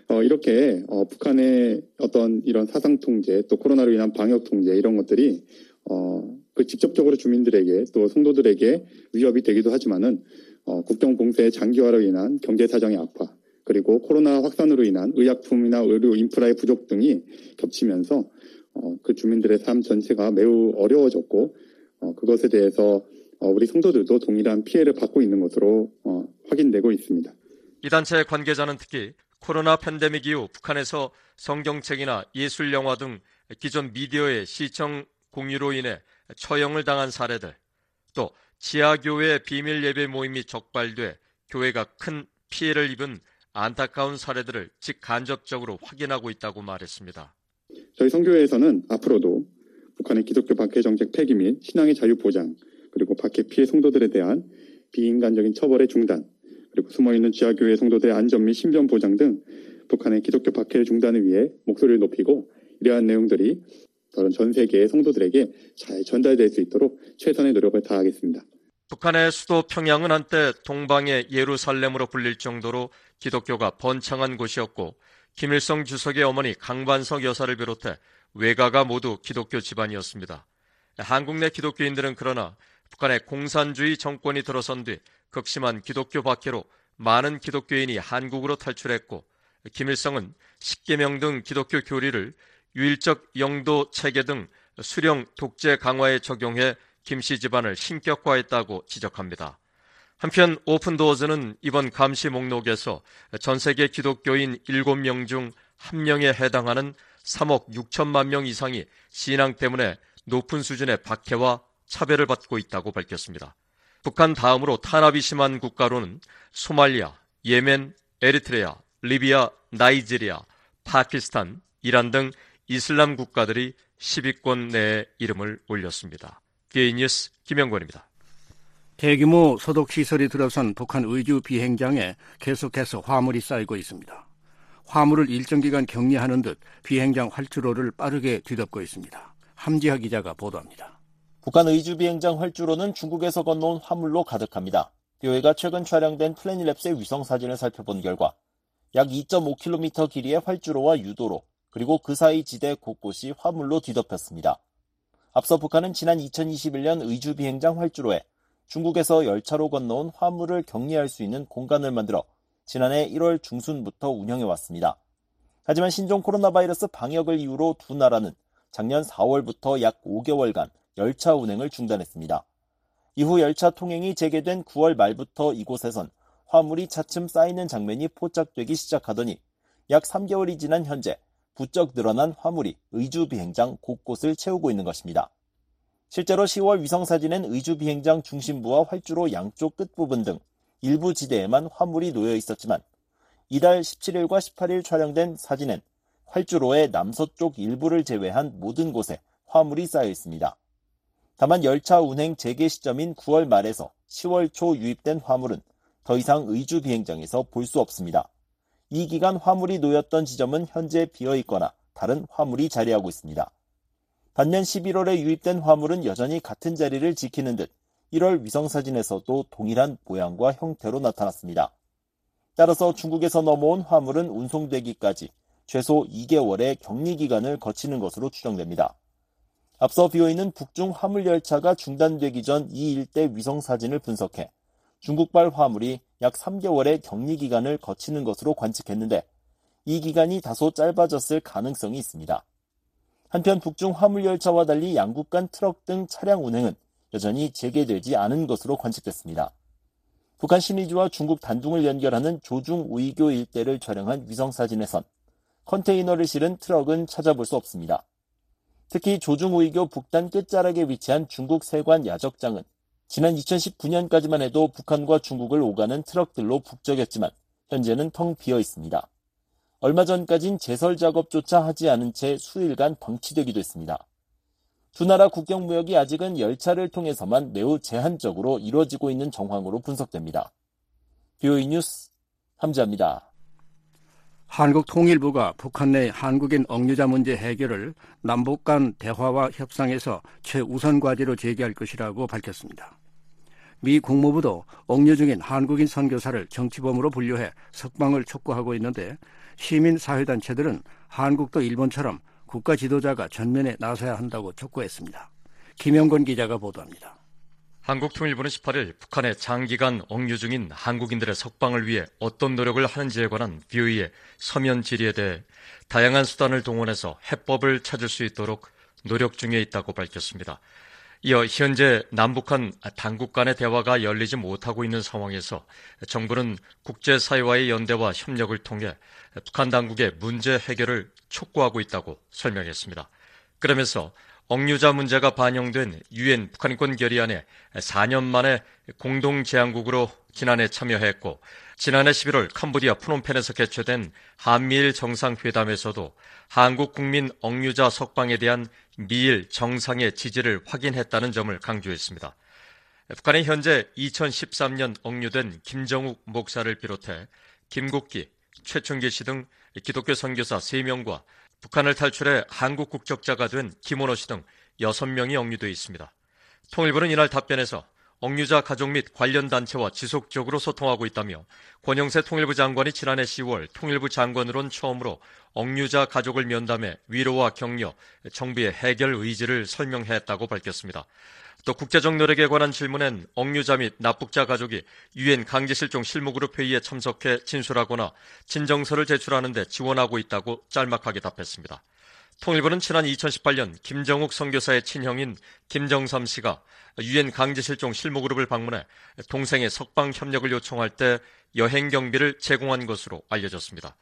어, 이렇게 어, 북한의 어떤 이런 사상 통제 또 코로나로 인한 방역 통제 이런 것들이 어, 그 직접적으로 주민들에게 또 성도들에게 위협이 되기도 하지만은 어, 국경 봉쇄의 장기화로 인한 경제 사정의 악화 그리고 코로나 확산으로 인한 의약품이나 의료 인프라의 부족 등이 겹치면서 어, 그 주민들의 삶 전체가 매우 어려워졌고 어, 그것에 대해서 어, 우리 성도들도 동일한 피해를 받고 있는 것으로 어, 확인되고 있습니다. 이 단체의 관계자는 특히 코로나 팬데믹 이후 북한에서 성경책이나 예술 영화 등 기존 미디어의 시청 공유로 인해 처형을 당한 사례들, 또 지하교회 비밀 예배 모임이 적발돼 교회가 큰 피해를 입은 안타까운 사례들을 직간접적으로 확인하고 있다고 말했습니다. 저희 성교회에서는 앞으로도 북한의 기독교 박해 정책 폐기 및 신앙의 자유 보장, 그리고 박해 피해 성도들에 대한 비인간적인 처벌의 중단, 그리고 숨어있는 지하교회 성도들의 안전 및 신변 보장 등 북한의 기독교 박해 중단을 위해 목소리를 높이고 이러한 내용들이 다른 전 세계의 성도들에게 잘 전달될 수 있도록 최선의 노력을 다하겠습니다. 북한의 수도 평양은 한때 동방의 예루살렘으로 불릴 정도로 기독교가 번창한 곳이었고 김일성 주석의 어머니 강반석 여사를 비롯해 외가가 모두 기독교 집안이었습니다. 한국 내 기독교인들은 그러나 북한의 공산주의 정권이 들어선 뒤 극심한 기독교 박해로 많은 기독교인이 한국으로 탈출했고 김일성은 십계명 등 기독교 교리를 유일적 영도 체계 등 수령 독재 강화에 적용해 김씨 집안을 신격화했다고 지적합니다. 한편 오픈도어즈는 이번 감시 목록에서 전 세계 기독교인 7명 중 1명에 해당하는 3억 6천만 명 이상이 신앙 때문에 높은 수준의 박해와 차별을 받고 있다고 밝혔습니다. 북한 다음으로 탄압이 심한 국가로는 소말리아, 예멘, 에리트레아, 리비아, 나이지리아, 파키스탄, 이란 등 이슬람 국가들이 10위권 내에 이름을 올렸습니다. 게이 뉴스 김영권입니다. 대규모 소독 시설이 들어선 북한 의주 비행장에 계속해서 화물이 쌓이고 있습니다. 화물을 일정 기간 격리하는 듯 비행장 활주로를 빠르게 뒤덮고 있습니다. 함지하 기자가 보도합니다. 북한 의주 비행장 활주로는 중국에서 건너온 화물로 가득합니다. 뷰웨가 최근 촬영된 플래닛랩스의 위성 사진을 살펴본 결과 약 2.5km 길이의 활주로와 유도로 그리고 그 사이 지대 곳곳이 화물로 뒤덮였습니다. 앞서 북한은 지난 2021년 의주 비행장 활주로에 중국에서 열차로 건너온 화물을 격리할 수 있는 공간을 만들어 지난해 1월 중순부터 운영해 왔습니다. 하지만 신종 코로나 바이러스 방역을 이유로 두 나라는 작년 4월부터 약 5개월간 열차 운행을 중단했습니다. 이후 열차 통행이 재개된 9월 말부터 이곳에선 화물이 차츰 쌓이는 장면이 포착되기 시작하더니 약 3개월이 지난 현재 부쩍 늘어난 화물이 의주 비행장 곳곳을 채우고 있는 것입니다. 실제로 10월 위성사진엔 의주 비행장 중심부와 활주로 양쪽 끝부분 등 일부 지대에만 화물이 놓여 있었지만 이달 17일과 18일 촬영된 사진엔 활주로의 남서쪽 일부를 제외한 모든 곳에 화물이 쌓여 있습니다. 다만 열차 운행 재개 시점인 9월 말에서 10월 초 유입된 화물은 더 이상 의주 비행장에서 볼 수 없습니다. 이 기간 화물이 놓였던 지점은 현재 비어 있거나 다른 화물이 자리하고 있습니다. 반면 11월에 유입된 화물은 여전히 같은 자리를 지키는 듯 1월 위성사진에서도 동일한 모양과 형태로 나타났습니다. 따라서 중국에서 넘어온 화물은 운송되기까지 최소 2개월의 격리 기간을 거치는 것으로 추정됩니다. 앞서 비어있는 북중 화물 열차가 중단되기 전 이 일대 위성 사진을 분석해 중국발 화물이 약 3개월의 격리 기간을 거치는 것으로 관측했는데 이 기간이 다소 짧아졌을 가능성이 있습니다. 한편 북중 화물열차와 달리 양국 간 트럭 등 차량 운행은 여전히 재개되지 않은 것으로 관측됐습니다. 북한 신의주와 중국 단둥을 연결하는 조중 우이교 일대를 촬영한 위성사진에선 컨테이너를 실은 트럭은 찾아볼 수 없습니다. 특히 조중 우이교 북단 끝자락에 위치한 중국 세관 야적장은 지난 2019년까지만 해도 북한과 중국을 오가는 트럭들로 북적였지만 현재는 텅 비어 있습니다. 얼마 전까진 제설 작업조차 하지 않은 채 수일간 방치되기도 했습니다. 두 나라 국경 무역이 아직은 열차를 통해서만 매우 제한적으로 이루어지고 있는 정황으로 분석됩니다. 뷰이 뉴스 함자입니다. 한국 통일부가 북한 내 한국인 억류자 문제 해결을 남북 간 대화와 협상에서 최우선 과제로 제기할 것이라고 밝혔습니다. 미 국무부도 억류 중인 한국인 선교사를 정치범으로 분류해 석방을 촉구하고 있는데 시민사회단체들은 한국도 일본처럼 국가 지도자가 전면에 나서야 한다고 촉구했습니다. 김영건 기자가 보도합니다. 한국통일부는 18일 북한의 장기간 억류 중인 한국인들의 석방을 위해 어떤 노력을 하는지에 관한 뷰이의 서면 질의에 대해 다양한 수단을 동원해서 해법을 찾을 수 있도록 노력 중에 있다고 밝혔습니다. 이어 현재 남북한 당국 간의 대화가 열리지 못하고 있는 상황에서 정부는 국제사회와의 연대와 협력을 통해 북한 당국의 문제 해결을 촉구하고 있다고 설명했습니다. 그러면서 억류자 문제가 반영된 유엔 북한인권 결의안에 4년 만에 공동 제안국으로 지난해 참여했고 지난해 11월 캄보디아 프놈펜에서 개최된 한미일 정상회담에서도 한국 국민 억류자 석방에 대한 미일 정상의 지지를 확인했다는 점을 강조했습니다. 북한이 현재 2013년 억류된 김정욱 목사를 비롯해 김국기, 최충기 씨등 기독교 선교사 3명과 북한을 탈출해 한국 국적자가 된 김원호 씨 등 6명이 억류돼 있습니다. 통일부는 이날 답변에서 억류자 가족 및 관련 단체와 지속적으로 소통하고 있다며 권영세 통일부 장관이 지난해 10월 통일부 장관으론 처음으로 억류자 가족을 면담해 위로와 격려, 정부의 해결 의지를 설명했다고 밝혔습니다. 또 국제적 노력에 관한 질문엔 억류자 및 납북자 가족이 유엔 강제실종 실무그룹 회의에 참석해 진술하거나 진정서를 제출하는 데 지원하고 있다고 짤막하게 답했습니다. 통일부는 지난 2018년 김정욱 선교사의 친형인 김정삼 씨가 유엔 강제실종 실무그룹을 방문해 동생의 석방 협력을 요청할 때 여행 경비를 제공한 것으로 알려졌습니다.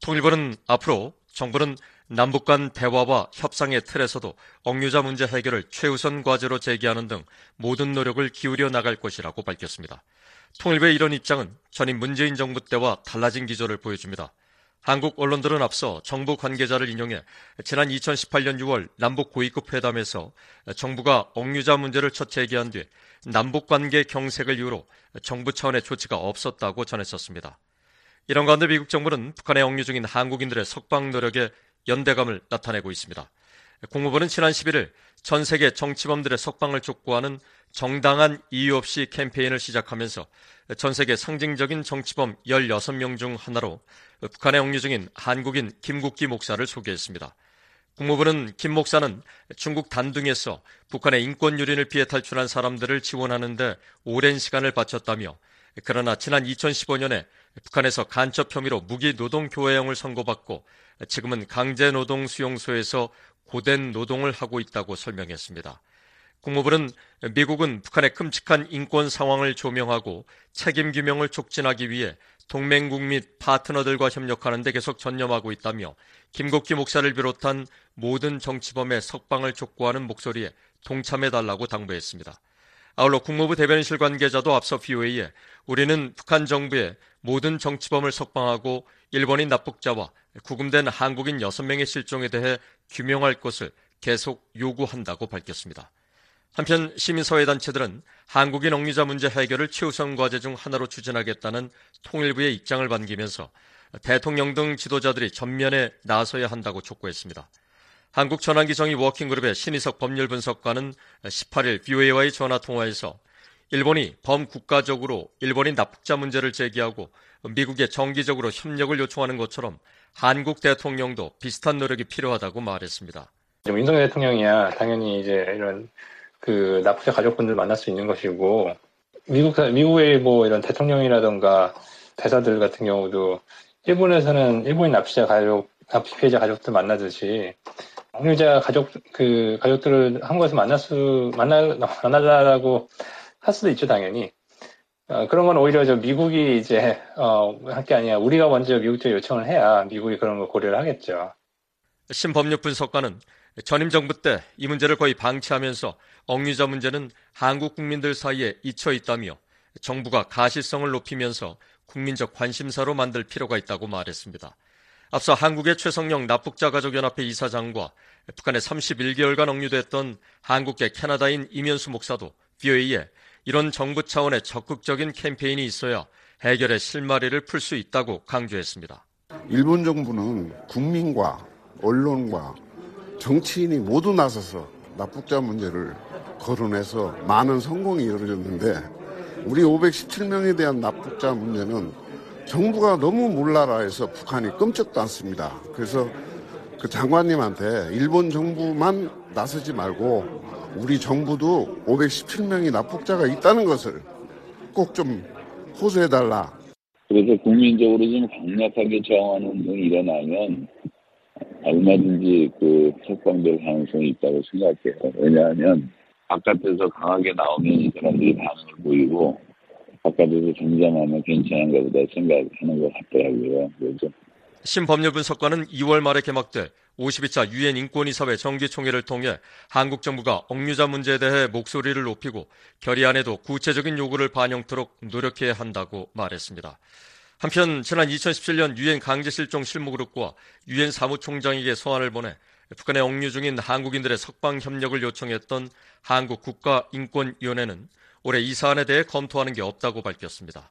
통일부는 앞으로 정부는 남북 간 대화와 협상의 틀에서도 억류자 문제 해결을 최우선 과제로 제기하는 등 모든 노력을 기울여 나갈 것이라고 밝혔습니다. 통일부의 이런 입장은 전임 문재인 정부 때와 달라진 기조를 보여줍니다. 한국 언론들은 앞서 정부 관계자를 인용해 지난 2018년 6월 남북 고위급 회담에서 정부가 억류자 문제를 첫 제기한 뒤 남북 관계 경색을 이유로 정부 차원의 조치가 없었다고 전했었습니다. 이런 가운데 미국 정부는 북한에 억류 중인 한국인들의 석방 노력에 연대감을 나타내고 있습니다. 국무부는 지난 11일 전 세계 정치범들의 석방을 촉구하는 정당한 이유 없이 캠페인을 시작하면서 전 세계 상징적인 정치범 16명 중 하나로 북한에 억류 중인 한국인 김국기 목사를 소개했습니다. 국무부는 김 목사는 중국 단둥에서 북한의 인권 유린을 피해 탈출한 사람들을 지원하는데 오랜 시간을 바쳤다며 그러나 지난 2015년에 북한에서 간첩 혐의로 무기 노동 교화형을 선고받고 지금은 강제 노동 수용소에서 고된 노동을 하고 있다고 설명했습니다. 국무부는 미국은 북한의 끔찍한 인권 상황을 조명하고 책임 규명을 촉진하기 위해 동맹국 및 파트너들과 협력하는 데 계속 전념하고 있다며 김국기 목사를 비롯한 모든 정치범의 석방을 촉구하는 목소리에 동참해달라고 당부했습니다. 아울러 국무부 대변인실 관계자도 앞서 VOA에 우리는 북한 정부의 모든 정치범을 석방하고 일본인 납북자와 구금된 한국인 6명의 실종에 대해 규명할 것을 계속 요구한다고 밝혔습니다. 한편 시민사회단체들은 한국인 억류자 문제 해결을 최우선 과제 중 하나로 추진하겠다는 통일부의 입장을 반기면서 대통령 등 지도자들이 전면에 나서야 한다고 촉구했습니다. 한국 전환기 정의 워킹그룹의 신희석 법률분석관은 18일 BOA와의 전화 통화에서 일본이 범국가적으로 일본인 납북자 문제를 제기하고 미국에 정기적으로 협력을 요청하는 것처럼 한국 대통령도 비슷한 노력이 필요하다고 말했습니다. 윤석열 대통령이야 당연히 이제 이런 그 납북자 가족분들 만날 수 있는 것이고 미국 미국의 뭐 이런 대통령이라던가 대사들 같은 경우도 일본에서는 일본인 납치자 가족 납치 피해자 가족들 만나듯이 억류자 가족 그 가족들을 한국에서 만날 수 만나 만나자라고 할 수도 있죠 당연히 어, 그런 건 오히려 저 미국이 이제 어, 할 게 아니야 우리가 먼저 미국 쪽 요청을 해야 미국이 그런 걸 고려를 하겠죠. 신법률 분석가는 전임 정부 때 이 문제를 거의 방치하면서 억류자 문제는 한국 국민들 사이에 잊혀 있다며 정부가 가시성을 높이면서 국민적 관심사로 만들 필요가 있다고 말했습니다. 앞서 한국의 최성령 납북자 가족연합회 이사장과 북한에 31개월간 억류됐던 한국계 캐나다인 이면수 목사도 VOA에 이런 정부 차원의 적극적인 캠페인이 있어야 해결의 실마리를 풀 수 있다고 강조했습니다. 일본 정부는 국민과 언론과 정치인이 모두 나서서 납북자 문제를 거론해서 많은 성공이 이루어졌는데 우리 517명에 대한 납북자 문제는 정부가 너무 몰라라 해서 북한이 끔찍도 않습니다. 그래서 그 장관님한테 일본 정부만 나서지 말고 우리 정부도 517명이 납북자가 있다는 것을 꼭 좀 호소해달라. 그래서 국민적으로 좀 강력하게 저항하는 등이 일어나면 얼마든지 그 석방될 가능성이 있다고 생각해요. 왜냐하면 바깥에서 강하게 나오면 이 사람들이 반응을 보이고 바깥에서 점점하면 괜찮은가 보다 생각하는 것 같더라고요. 그래서 신법률 분석관은 2월 말에 개막될 52차 유엔 인권이사회 정기총회를 통해 한국 정부가 억류자 문제에 대해 목소리를 높이고 결의안에도 구체적인 요구를 반영토록 노력해야 한다고 말했습니다. 한편 지난 2017년 유엔 강제실종 실무그룹과 유엔 사무총장에게 소환을 보내 북한에 억류 중인 한국인들의 석방 협력을 요청했던 한국 국가인권위원회는 올해 이 사안에 대해 검토하는 게 없다고 밝혔습니다.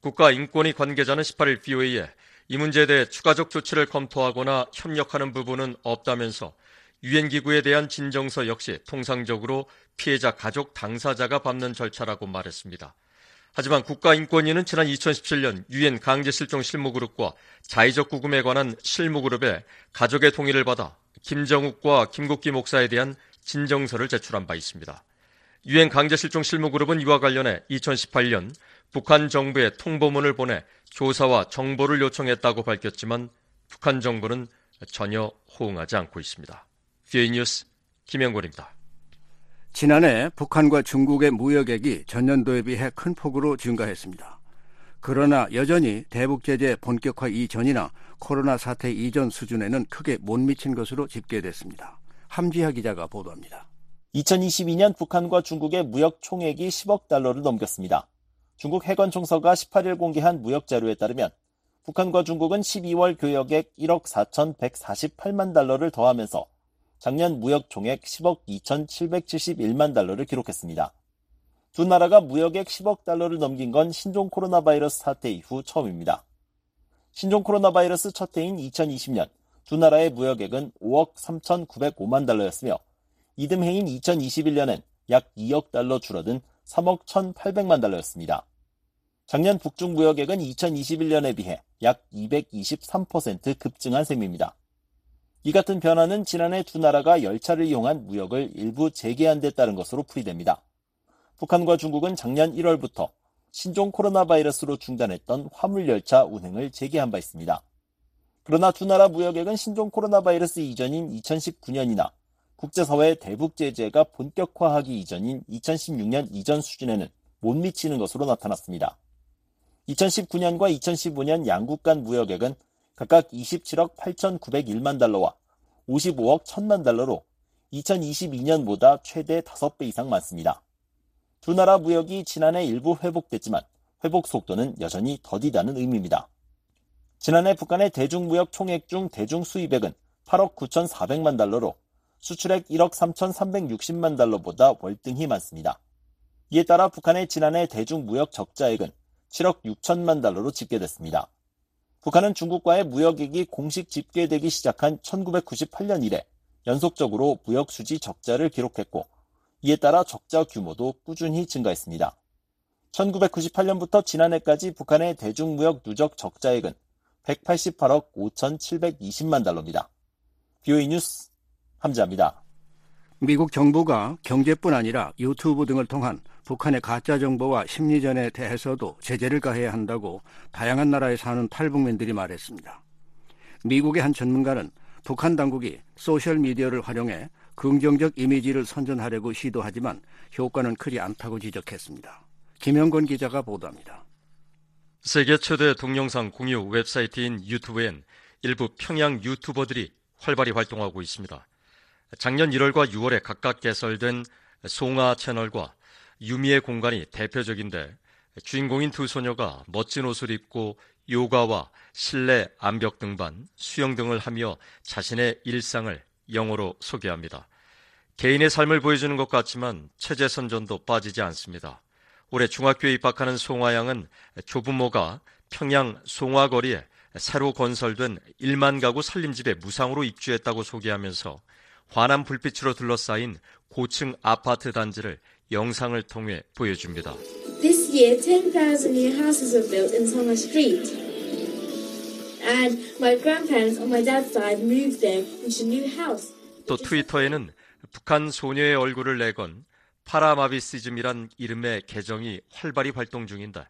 국가인권위 관계자는 18일 BOA에 이 문제에 대해 추가적 조치를 검토하거나 협력하는 부분은 없다면서 유엔 기구에 대한 진정서 역시 통상적으로 피해자 가족 당사자가 밟는 절차라고 말했습니다. 하지만 국가인권위는 지난 2017년 유엔 강제실종 실무그룹과 자의적 구금에 관한 실무그룹의 가족의 동의를 받아 김정욱과 김국기 목사에 대한 진정서를 제출한 바 있습니다. 유엔 강제실종 실무그룹은 이와 관련해 2018년 북한 정부에 통보문을 보내 조사와 정보를 요청했다고 밝혔지만 북한 정부는 전혀 호응하지 않고 있습니다. 뷰이 뉴스 김영곤입니다. 지난해 북한과 중국의 무역액이 전년도에 비해 큰 폭으로 증가했습니다. 그러나 여전히 대북 제재 본격화 이전이나 코로나 사태 이전 수준에는 크게 못 미친 것으로 집계됐습니다. 함지하 기자가 보도합니다. 2022년 북한과 중국의 무역 총액이 10억 달러를 넘겼습니다. 중국 해관총서가 18일 공개한 무역 자료에 따르면 북한과 중국은 12월 교역액 1억 4,148만 달러를 더하면서 작년 무역 총액 10억 2,771만 달러를 기록했습니다. 두 나라가 무역액 10억 달러를 넘긴 건 신종 코로나 바이러스 사태 이후 처음입니다. 신종 코로나 바이러스 첫 해인 2020년 두 나라의 무역액은 5억 3,905만 달러였으며 이듬해인 2021년엔 약 2억 달러 줄어든 3억 1,800만 달러였습니다. 작년 북중 무역액은 2021년에 비해 약 223% 급증한 셈입니다. 이 같은 변화는 지난해 두 나라가 열차를 이용한 무역을 일부 재개한 데 따른 것으로 풀이됩니다. 북한과 중국은 작년 1월부터 신종 코로나 바이러스로 중단했던 화물 열차 운행을 재개한 바 있습니다. 그러나 두 나라 무역액은 신종 코로나 바이러스 이전인 2019년이나 국제사회 대북 제재가 본격화하기 이전인 2016년 이전 수준에는 못 미치는 것으로 나타났습니다. 2019년과 2015년 양국 간 무역액은 각각 27억 8,901만 달러와 55억 1천만 달러로 2022년보다 최대 5배 이상 많습니다. 두 나라 무역이 지난해 일부 회복됐지만 회복 속도는 여전히 더디다는 의미입니다. 지난해 북한의 대중무역 총액 중 대중수입액은 8억 9,400만 달러로 수출액 1억 3,360만 달러보다 월등히 많습니다. 이에 따라 북한의 지난해 대중무역 적자액은 7억 6천만 달러로 집계됐습니다. 북한은 중국과의 무역액이 공식 집계되기 시작한 1998년 이래 연속적으로 무역 수지 적자를 기록했고 이에 따라 적자 규모도 꾸준히 증가했습니다. 1998년부터 지난해까지 북한의 대중무역 누적 적자액은 188억 5,720만 달러입니다. BOE 뉴스 함자입니다. 미국 정부가 경제뿐 아니라 유튜브 등을 통한 북한의 가짜 정보와 심리전에 대해서도 제재를 가해야 한다고 다양한 나라에 사는 탈북민들이 말했습니다. 미국의 한 전문가는 북한 당국이 소셜 미디어를 활용해 긍정적 이미지를 선전하려고 시도하지만 효과는 크지 않다고 지적했습니다. 김영권 기자가 보도합니다. 세계 최대 동영상 공유 웹사이트인 유튜브엔 일부 평양 유튜버들이 활발히 활동하고 있습니다. 작년 1월과 6월에 각각 개설된 송아 채널과 유미의 공간이 대표적인데 주인공인 두 소녀가 멋진 옷을 입고 요가와 실내 암벽 등반, 수영 등을 하며 자신의 일상을 영어로 소개합니다. 개인의 삶을 보여주는 것 같지만 체제 선전도 빠지지 않습니다. 올해 중학교에 입학하는 송화양은 조부모가 평양 송화거리에 새로 건설된 1만 가구 살림집에 무상으로 입주했다고 소개하면서 환한 불빛으로 둘러싸인 고층 아파트 단지를 영상을 통해 보여줍니다. This year, 10,000 new houses were built in Songha Street. And my grandparents on my dad's side moved there into a new house. 또 트위터에는 북한 소녀의 얼굴을 내건 파라마비시즘이란 이름의 계정이 활발히 활동 중인데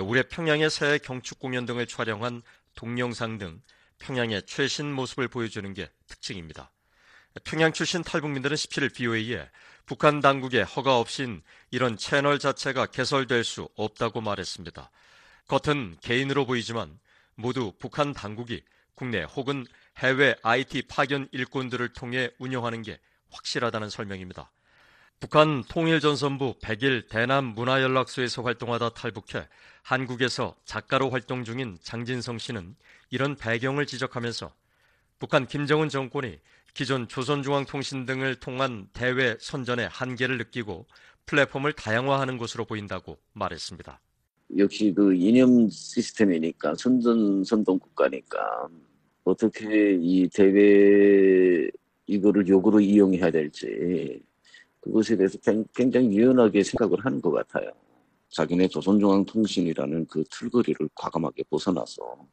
올해 평양의 새 경축 공연 등을 촬영한 동영상 등 평양의 최신 모습을 보여주는 게 특징입니다. 평양 출신 탈북민들은 17일 BOA에 북한 당국의 허가 없인 이런 채널 자체가 개설될 수 없다고 말했습니다. 겉은 개인으로 보이지만 모두 북한 당국이 국내 혹은 해외 IT 파견 일꾼들을 통해 운영하는 게 확실하다는 설명입니다. 북한 통일전선부 100일 대남 문화연락소에서 활동하다 탈북해 한국에서 작가로 활동 중인 장진성 씨는 이런 배경을 지적하면서 북한 김정은 정권이 기존 조선중앙통신 등을 통한 대외 선전의 한계를 느끼고 플랫폼을 다양화하는 것으로 보인다고 말했습니다. 역시 그 이념 시스템이니까 선전 선동 국가니까 어떻게 이 대외 이거를 욕으로 이용해야 될지 그것에 대해서 굉장히 유연하게 생각을 하는 것 같아요. 자기네 조선중앙통신이라는 그 틀거리를 과감하게 벗어나서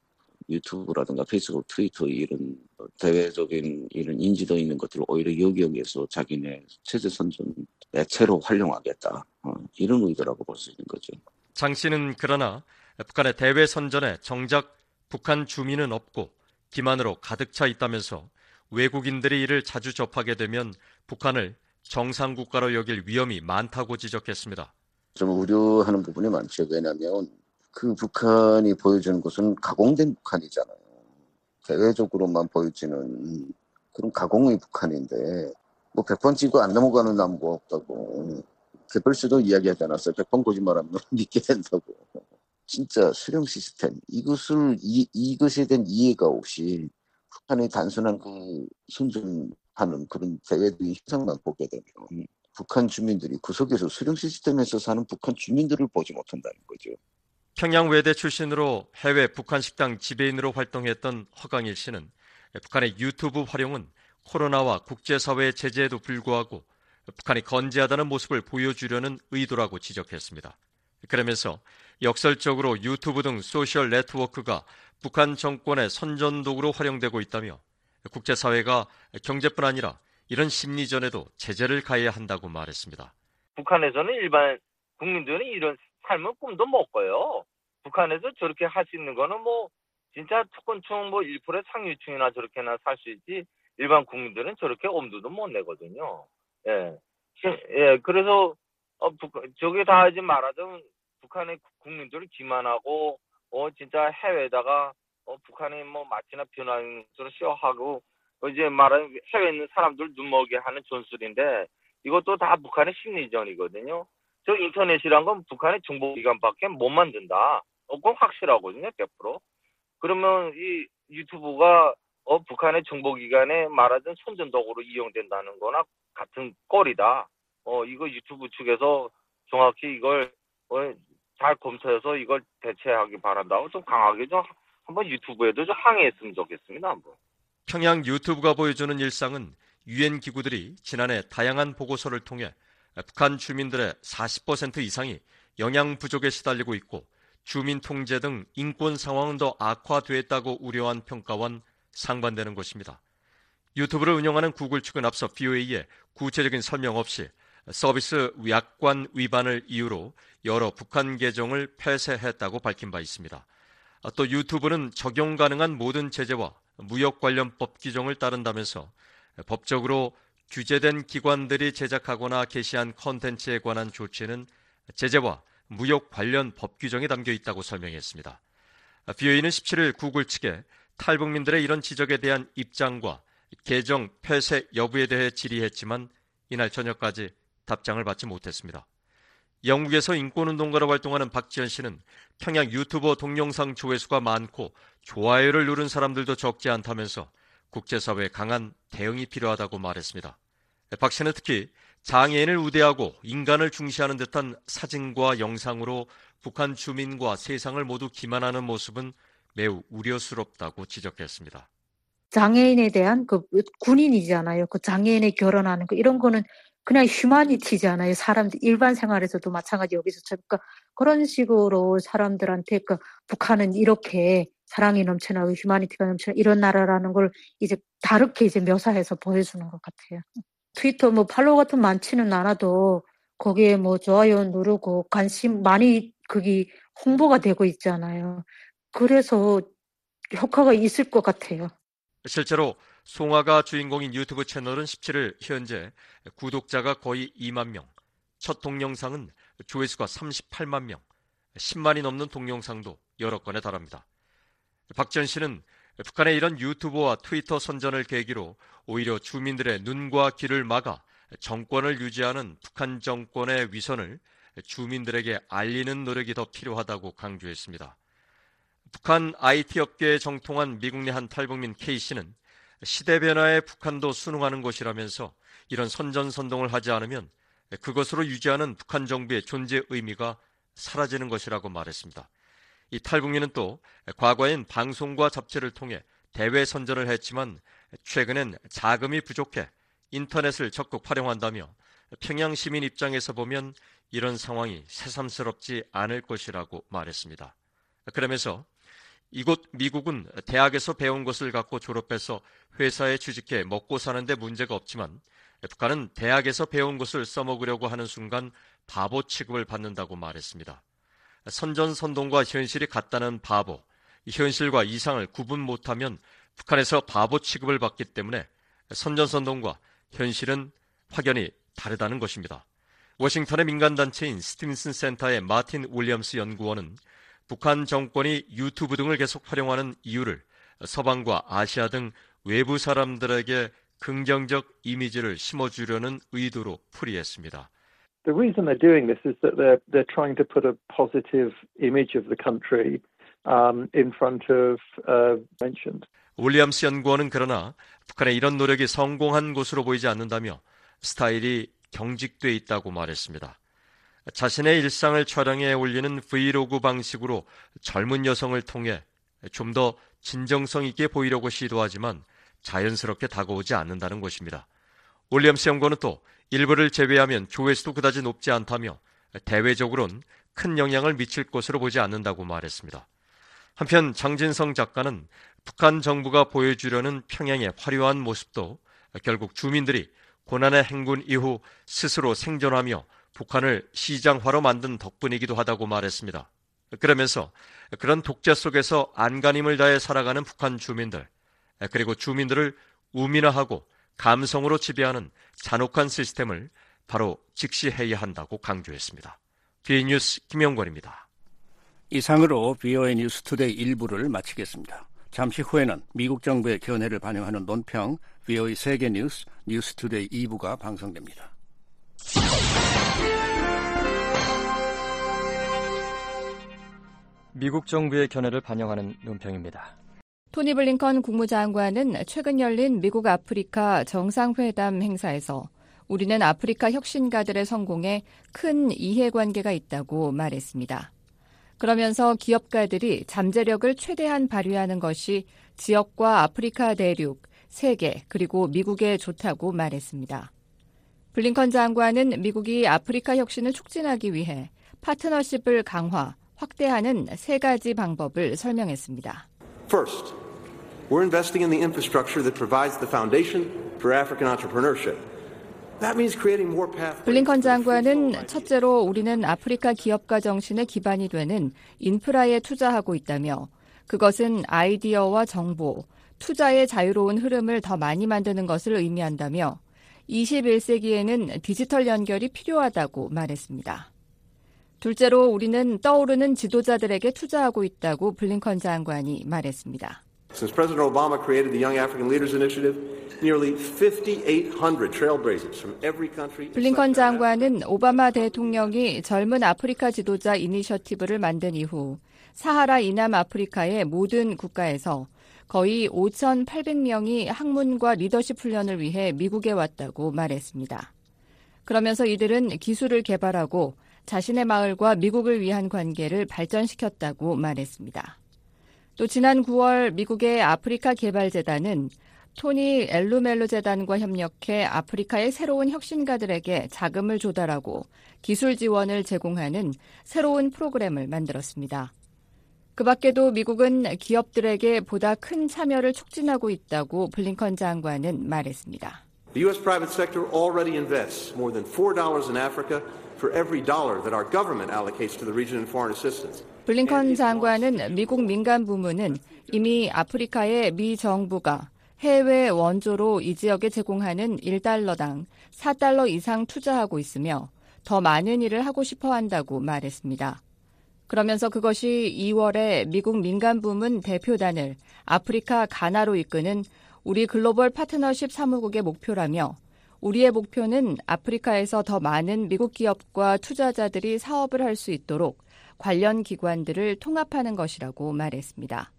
유튜브라든가 페이스북, 트위터 이런 대외적인 이런 인지도 있는 것들을 오히려 여기여기에서 자기네 체제 선전 매체로 활용하겠다 어, 이런 의도라고 볼 수 있는 거죠. 장 씨는 그러나 북한의 대외 선전에 정작 북한 주민은 없고 기만으로 가득 차 있다면서 외국인들이 이를 자주 접하게 되면 북한을 정상 국가로 여길 위험이 많다고 지적했습니다. 좀 우려하는 부분이 많죠. 왜냐하면 그 북한이 보여주는 것은 가공된 북한이잖아요. 대외적으로만 보여지는 그런 가공의 북한인데 뭐 100번 찍고 안 넘어가는 나무가 없다고 개별수도 이야기하지 않았어요. 100번 거짓말하면 믿게 된다고. 진짜 수령 시스템 이것을 이, 이것에 대한 이해가 없이 북한의 단순한 그 순전하는 그런 대외적인 현상만 보게 되면 북한 주민들이 구석에서 수령 시스템에서 사는 북한 주민들을 보지 못한다는 거죠. 평양 외대 출신으로 해외 북한 식당 지배인으로 활동했던 허강일 씨는 북한의 유튜브 활용은 코로나와 국제사회의 제재에도 불구하고 북한이 건재하다는 모습을 보여주려는 의도라고 지적했습니다. 그러면서 역설적으로 유튜브 등 소셜 네트워크가 북한 정권의 선전도구로 활용되고 있다며 국제사회가 경제뿐 아니라 이런 심리전에도 제재를 가해야 한다고 말했습니다. 북한에서는 일반 국민들이 이런 삶은 꿈도 못 꿔요. 북한에서 저렇게 할 수 있는 거는 뭐 진짜 특권층 뭐 1%의 상류층이나 저렇게나 살 수 있지 일반 국민들은 저렇게 엄두도 못 내거든요. 예. 예, 그래서 어, 북, 저게 다 하지 말아도 북한의 국민들을 기만하고 어 진짜 해외에다가 어 북한의 뭐 마치나 변하는 것으로 쇼하고 어, 이제 말하는 해외에 있는 사람들 눈 먹게 하는 전술인데 이것도 다 북한의 심리전이거든요. 저 인터넷이란 건 북한의 정보기관밖에 못 만든다. 어, 그건 확실하거든요, 100%. 그러면 이 유튜브가 어, 북한의 정보기관에 말하던 선전도구로 이용된다는 거나 같은 꼴이다. 어, 이거 유튜브 측에서 정확히 이걸 어, 잘 검토해서 이걸 대체하기 바란다고 좀 강하게 좀 한번 유튜브에도 좀 항의했으면 좋겠습니다. 한번. 평양 유튜브가 보여주는 일상은 유엔 기구들이 지난해 다양한 보고서를 통해 북한 주민들의 40% 이상이 영양 부족에 시달리고 있고 주민 통제 등 인권 상황은 더 악화됐다고 우려한 평가와는 상반되는 것입니다. 유튜브를 운영하는 구글 측은 앞서 BOA에 구체적인 설명 없이 서비스 약관 위반을 이유로 여러 북한 계정을 폐쇄했다고 밝힌 바 있습니다. 또 유튜브는 적용 가능한 모든 제재와 무역 관련 법 규정을 따른다면서 법적으로 규제된 기관들이 제작하거나 게시한 컨텐츠에 관한 조치는 제재와 무역 관련 법 규정에 담겨 있다고 설명했습니다. BOA는 17일 구글 측에 탈북민들의 이런 지적에 대한 입장과 계정 폐쇄 여부에 대해 질의했지만 이날 저녁까지 답장을 받지 못했습니다. 영국에서 인권운동가로 활동하는 박지현 씨는 평양 유튜버 동영상 조회수가 많고 좋아요를 누른 사람들도 적지 않다면서 국제사회에 강한 대응이 필요하다고 말했습니다. 박 씨는 특히 장애인을 우대하고 인간을 중시하는 듯한 사진과 영상으로 북한 주민과 세상을 모두 기만하는 모습은 매우 우려스럽다고 지적했습니다. 장애인에 대한 그 군인이잖아요. 그 장애인에 결혼하는 거 이런 거는 그냥 휴마니티잖아요. 사람들 일반 생활에서도 마찬가지 여기서 그러니까 그런 식으로 사람들한테 그 북한은 이렇게 사랑이 넘쳐나고 휴마니티가 넘쳐나 이런 나라라는 걸 이제 다르게 이제 묘사해서 보여주는 것 같아요. 트위터 뭐 팔로워 같은 많지는 않아도 거기에 뭐 좋아요 누르고 관심 많이 거기 홍보가 되고 있잖아요. 그래서 효과가 있을 것 같아요. 실제로 송화가 주인공인 유튜브 채널은 17일 현재 구독자가 거의 2만 명, 첫 동영상은 조회수가 38만 명, 10만이 넘는 동영상도 여러 건에 달합니다. 박지현 씨는 북한의 이런 유튜브와 트위터 선전을 계기로 오히려 주민들의 눈과 귀를 막아 정권을 유지하는 북한 정권의 위선을 주민들에게 알리는 노력이 더 필요하다고 강조했습니다. 북한 IT 업계에 정통한 미국 내 한 탈북민 K씨는 시대 변화에 북한도 순응하는 것이라면서 이런 선전선동을 하지 않으면 그것으로 유지하는 북한 정부의 존재 의미가 사라지는 것이라고 말했습니다. 이 탈북민은 또 과거엔 방송과 잡지를 통해 대외 선전을 했지만 최근엔 자금이 부족해 인터넷을 적극 활용한다며 평양 시민 입장에서 보면 이런 상황이 새삼스럽지 않을 것이라고 말했습니다. 그러면서 이곳 미국은 대학에서 배운 것을 갖고 졸업해서 회사에 취직해 먹고 사는데 문제가 없지만 북한은 대학에서 배운 것을 써먹으려고 하는 순간 바보 취급을 받는다고 말했습니다. 선전선동과 현실이 같다는 바보, 현실과 이상을 구분 못하면 북한에서 바보 취급을 받기 때문에 선전선동과 현실은 확연히 다르다는 것입니다. 워싱턴의 민간단체인 스티븐슨 센터의 마틴 윌리엄스 연구원은 북한 정권이 유튜브 등을 계속 활용하는 이유를 서방과 아시아 등 외부 사람들에게 긍정적 이미지를 심어주려는 의도로 풀이했습니다. The reason they're doing this is that they're they're trying to put a positive image of the country um, in front of uh, mentioned. 윌리엄스 연구원은 그러나 북한의 이런 노력이 성공한 것으로 보이지 않는다며 스타일이 경직돼 있다고 말했습니다. 자신의 일상을 촬영해 올리는 브이로그 방식으로 젊은 여성을 통해 좀 더 진정성 있게 보이려고 시도하지만 자연스럽게 다가오지 않는다는 것입니다. 올리엄스 연구원은 또 일부를 제외하면 조회수도 그다지 높지 않다며 대외적으로는 큰 영향을 미칠 것으로 보지 않는다고 말했습니다. 한편 장진성 작가는 북한 정부가 보여주려는 평양의 화려한 모습도 결국 주민들이 고난의 행군 이후 스스로 생존하며 북한을 시장화로 만든 덕분이기도 하다고 말했습니다. 그러면서 그런 독재 속에서 안간힘을 다해 살아가는 북한 주민들, 그리고 주민들을 우민화하고 감성으로 지배하는 잔혹한 시스템을 바로 직시해야 한다고 강조했습니다. VOA 뉴스 김영권입니다. 이상으로 VOA 뉴스 투데이 1부를 마치겠습니다. 잠시 후에는 미국 정부의 견해를 반영하는 논평 VOA 세계 뉴스 뉴스 투데이 2부가 방송됩니다. 미국 정부의 견해를 반영하는 논평입니다. 토니 블링컨 국무장관은 최근 열린 미국 아프리카 정상회담 행사에서 우리는 아프리카 혁신가들의 성공에 큰 이해관계가 있다고 말했습니다. 그러면서 기업가들이 잠재력을 최대한 발휘하는 것이 지역과 아프리카 대륙, 세계, 그리고 미국에 좋다고 말했습니다. 블링컨 장관은 미국이 아프리카 혁신을 촉진하기 위해 파트너십을 강화, 확대하는 세 가지 방법을 설명했습니다. First, we're investing in the infrastructure that provides the foundation for African entrepreneurship. 블링컨 장관은 첫째로 우리는 아프리카 기업가 정신의 기반이 되는 인프라에 투자하고 있다며 그것은 아이디어와 정보, 투자의 자유로운 흐름을 더 많이 만드는 것을 의미한다며 21세기에는 디지털 연결이 필요하다고 말했습니다. 둘째로 우리는 떠오르는 지도자들에게 투자하고 있다고 블링컨 장관이 말했습니다. Since President Obama created the Young African Leaders Initiative, nearly 5,800 trailblazers from every country. 블링컨 장관은 오바마 대통령이 젊은 아프리카 지도자 이니셔티브를 만든 이후 사하라 이남 아프리카의 모든 국가에서 거의 5,800명이 학문과 리더십 훈련을 위해 미국에 왔다고 말했습니다. 그러면서 이들은 기술을 개발하고 자신의 마을과 미국을 위한 관계를 발전시켰다고 말했습니다. 또 지난 9월 미국의 아프리카 개발재단은 토니 엘루멜로 재단과 협력해 아프리카의 새로운 혁신가들에게 자금을 조달하고 기술 지원을 제공하는 새로운 프로그램을 만들었습니다. 그 밖에도 미국은 기업들에게 보다 큰 참여를 촉진하고 있다고 블링컨 장관은 말했습니다. The U.S. private sector already invests more than $4 in Africa for every dollar that our government allocates to the region in foreign assistance. 블링컨 장관은 미국 민간 부문은 이미 아프리카의 미 정부가 해외 원조로 이 지역에 제공하는 1달러당 4달러 이상 투자하고 있으며 더 많은 일을 하고 싶어 한다고 말했습니다. 그러면서 그것이 2월에 미국 민간 부문 대표단을 아프리카 가나로 이끄는 우리 글로벌 파트너십 사무국의 목표라며 우리의 목표는 아프리카에서 더 많은 미국 기업과 투자자들이 사업을 할 수 있도록 관련 기관들을 통합하는 것이라고 말했습니다.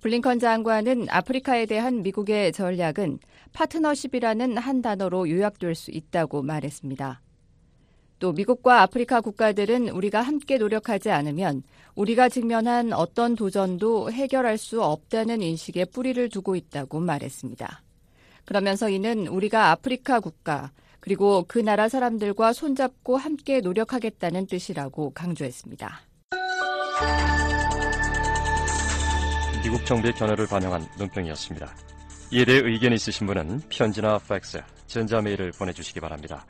블링컨 장관은 아프리카에 대한 미국의 전략은 파트너십이라는 한 단어로 요약될 수 있다고 말했습니다. 또 미국과 아프리카 국가들은 우리가 함께 노력하지 않으면 우리가 직면한 어떤 도전도 해결할 수 없다는 인식에 뿌리를 두고 있다고 말했습니다. 그러면서 이는 우리가 아프리카 국가 그리고 그 나라 사람들과 손잡고 함께 노력하겠다는 뜻이라고 강조했습니다. 미국 정부의 견해를 반영한 논평이었습니다. 이에 대해 의견 있으신 분은 편지나 팩스, 전자메일을 보내주시기 바랍니다.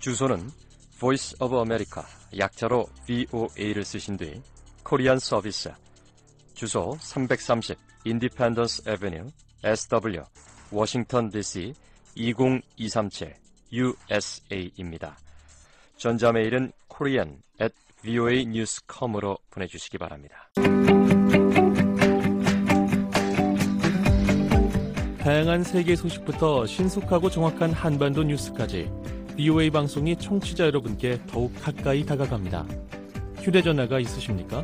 주소는 Voice of America, 약자로 VOA를 쓰신 뒤 코리안 서비스, 주소 330 Independence Avenue, SW, 워싱턴 DC 20237 USA입니다. 전자메일은 korean at voanews.com으로 보내주시기 바랍니다. 다양한 세계 소식부터 신속하고 정확한 한반도 뉴스까지 VOA 방송이 청취자 여러분께 더욱 가까이 다가갑니다. 휴대전화가 있으십니까?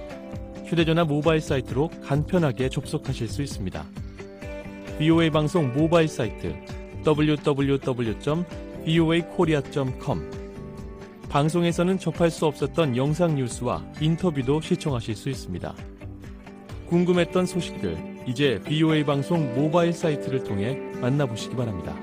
휴대전화 모바일 사이트로 간편하게 접속하실 수 있습니다. VOA 방송 모바일 사이트 www.voakorea.com 방송에서는 접할 수 없었던 영상 뉴스와 인터뷰도 시청하실 수 있습니다. 궁금했던 소식들 이제 BOA 방송 모바일 사이트를 통해 만나보시기 바랍니다.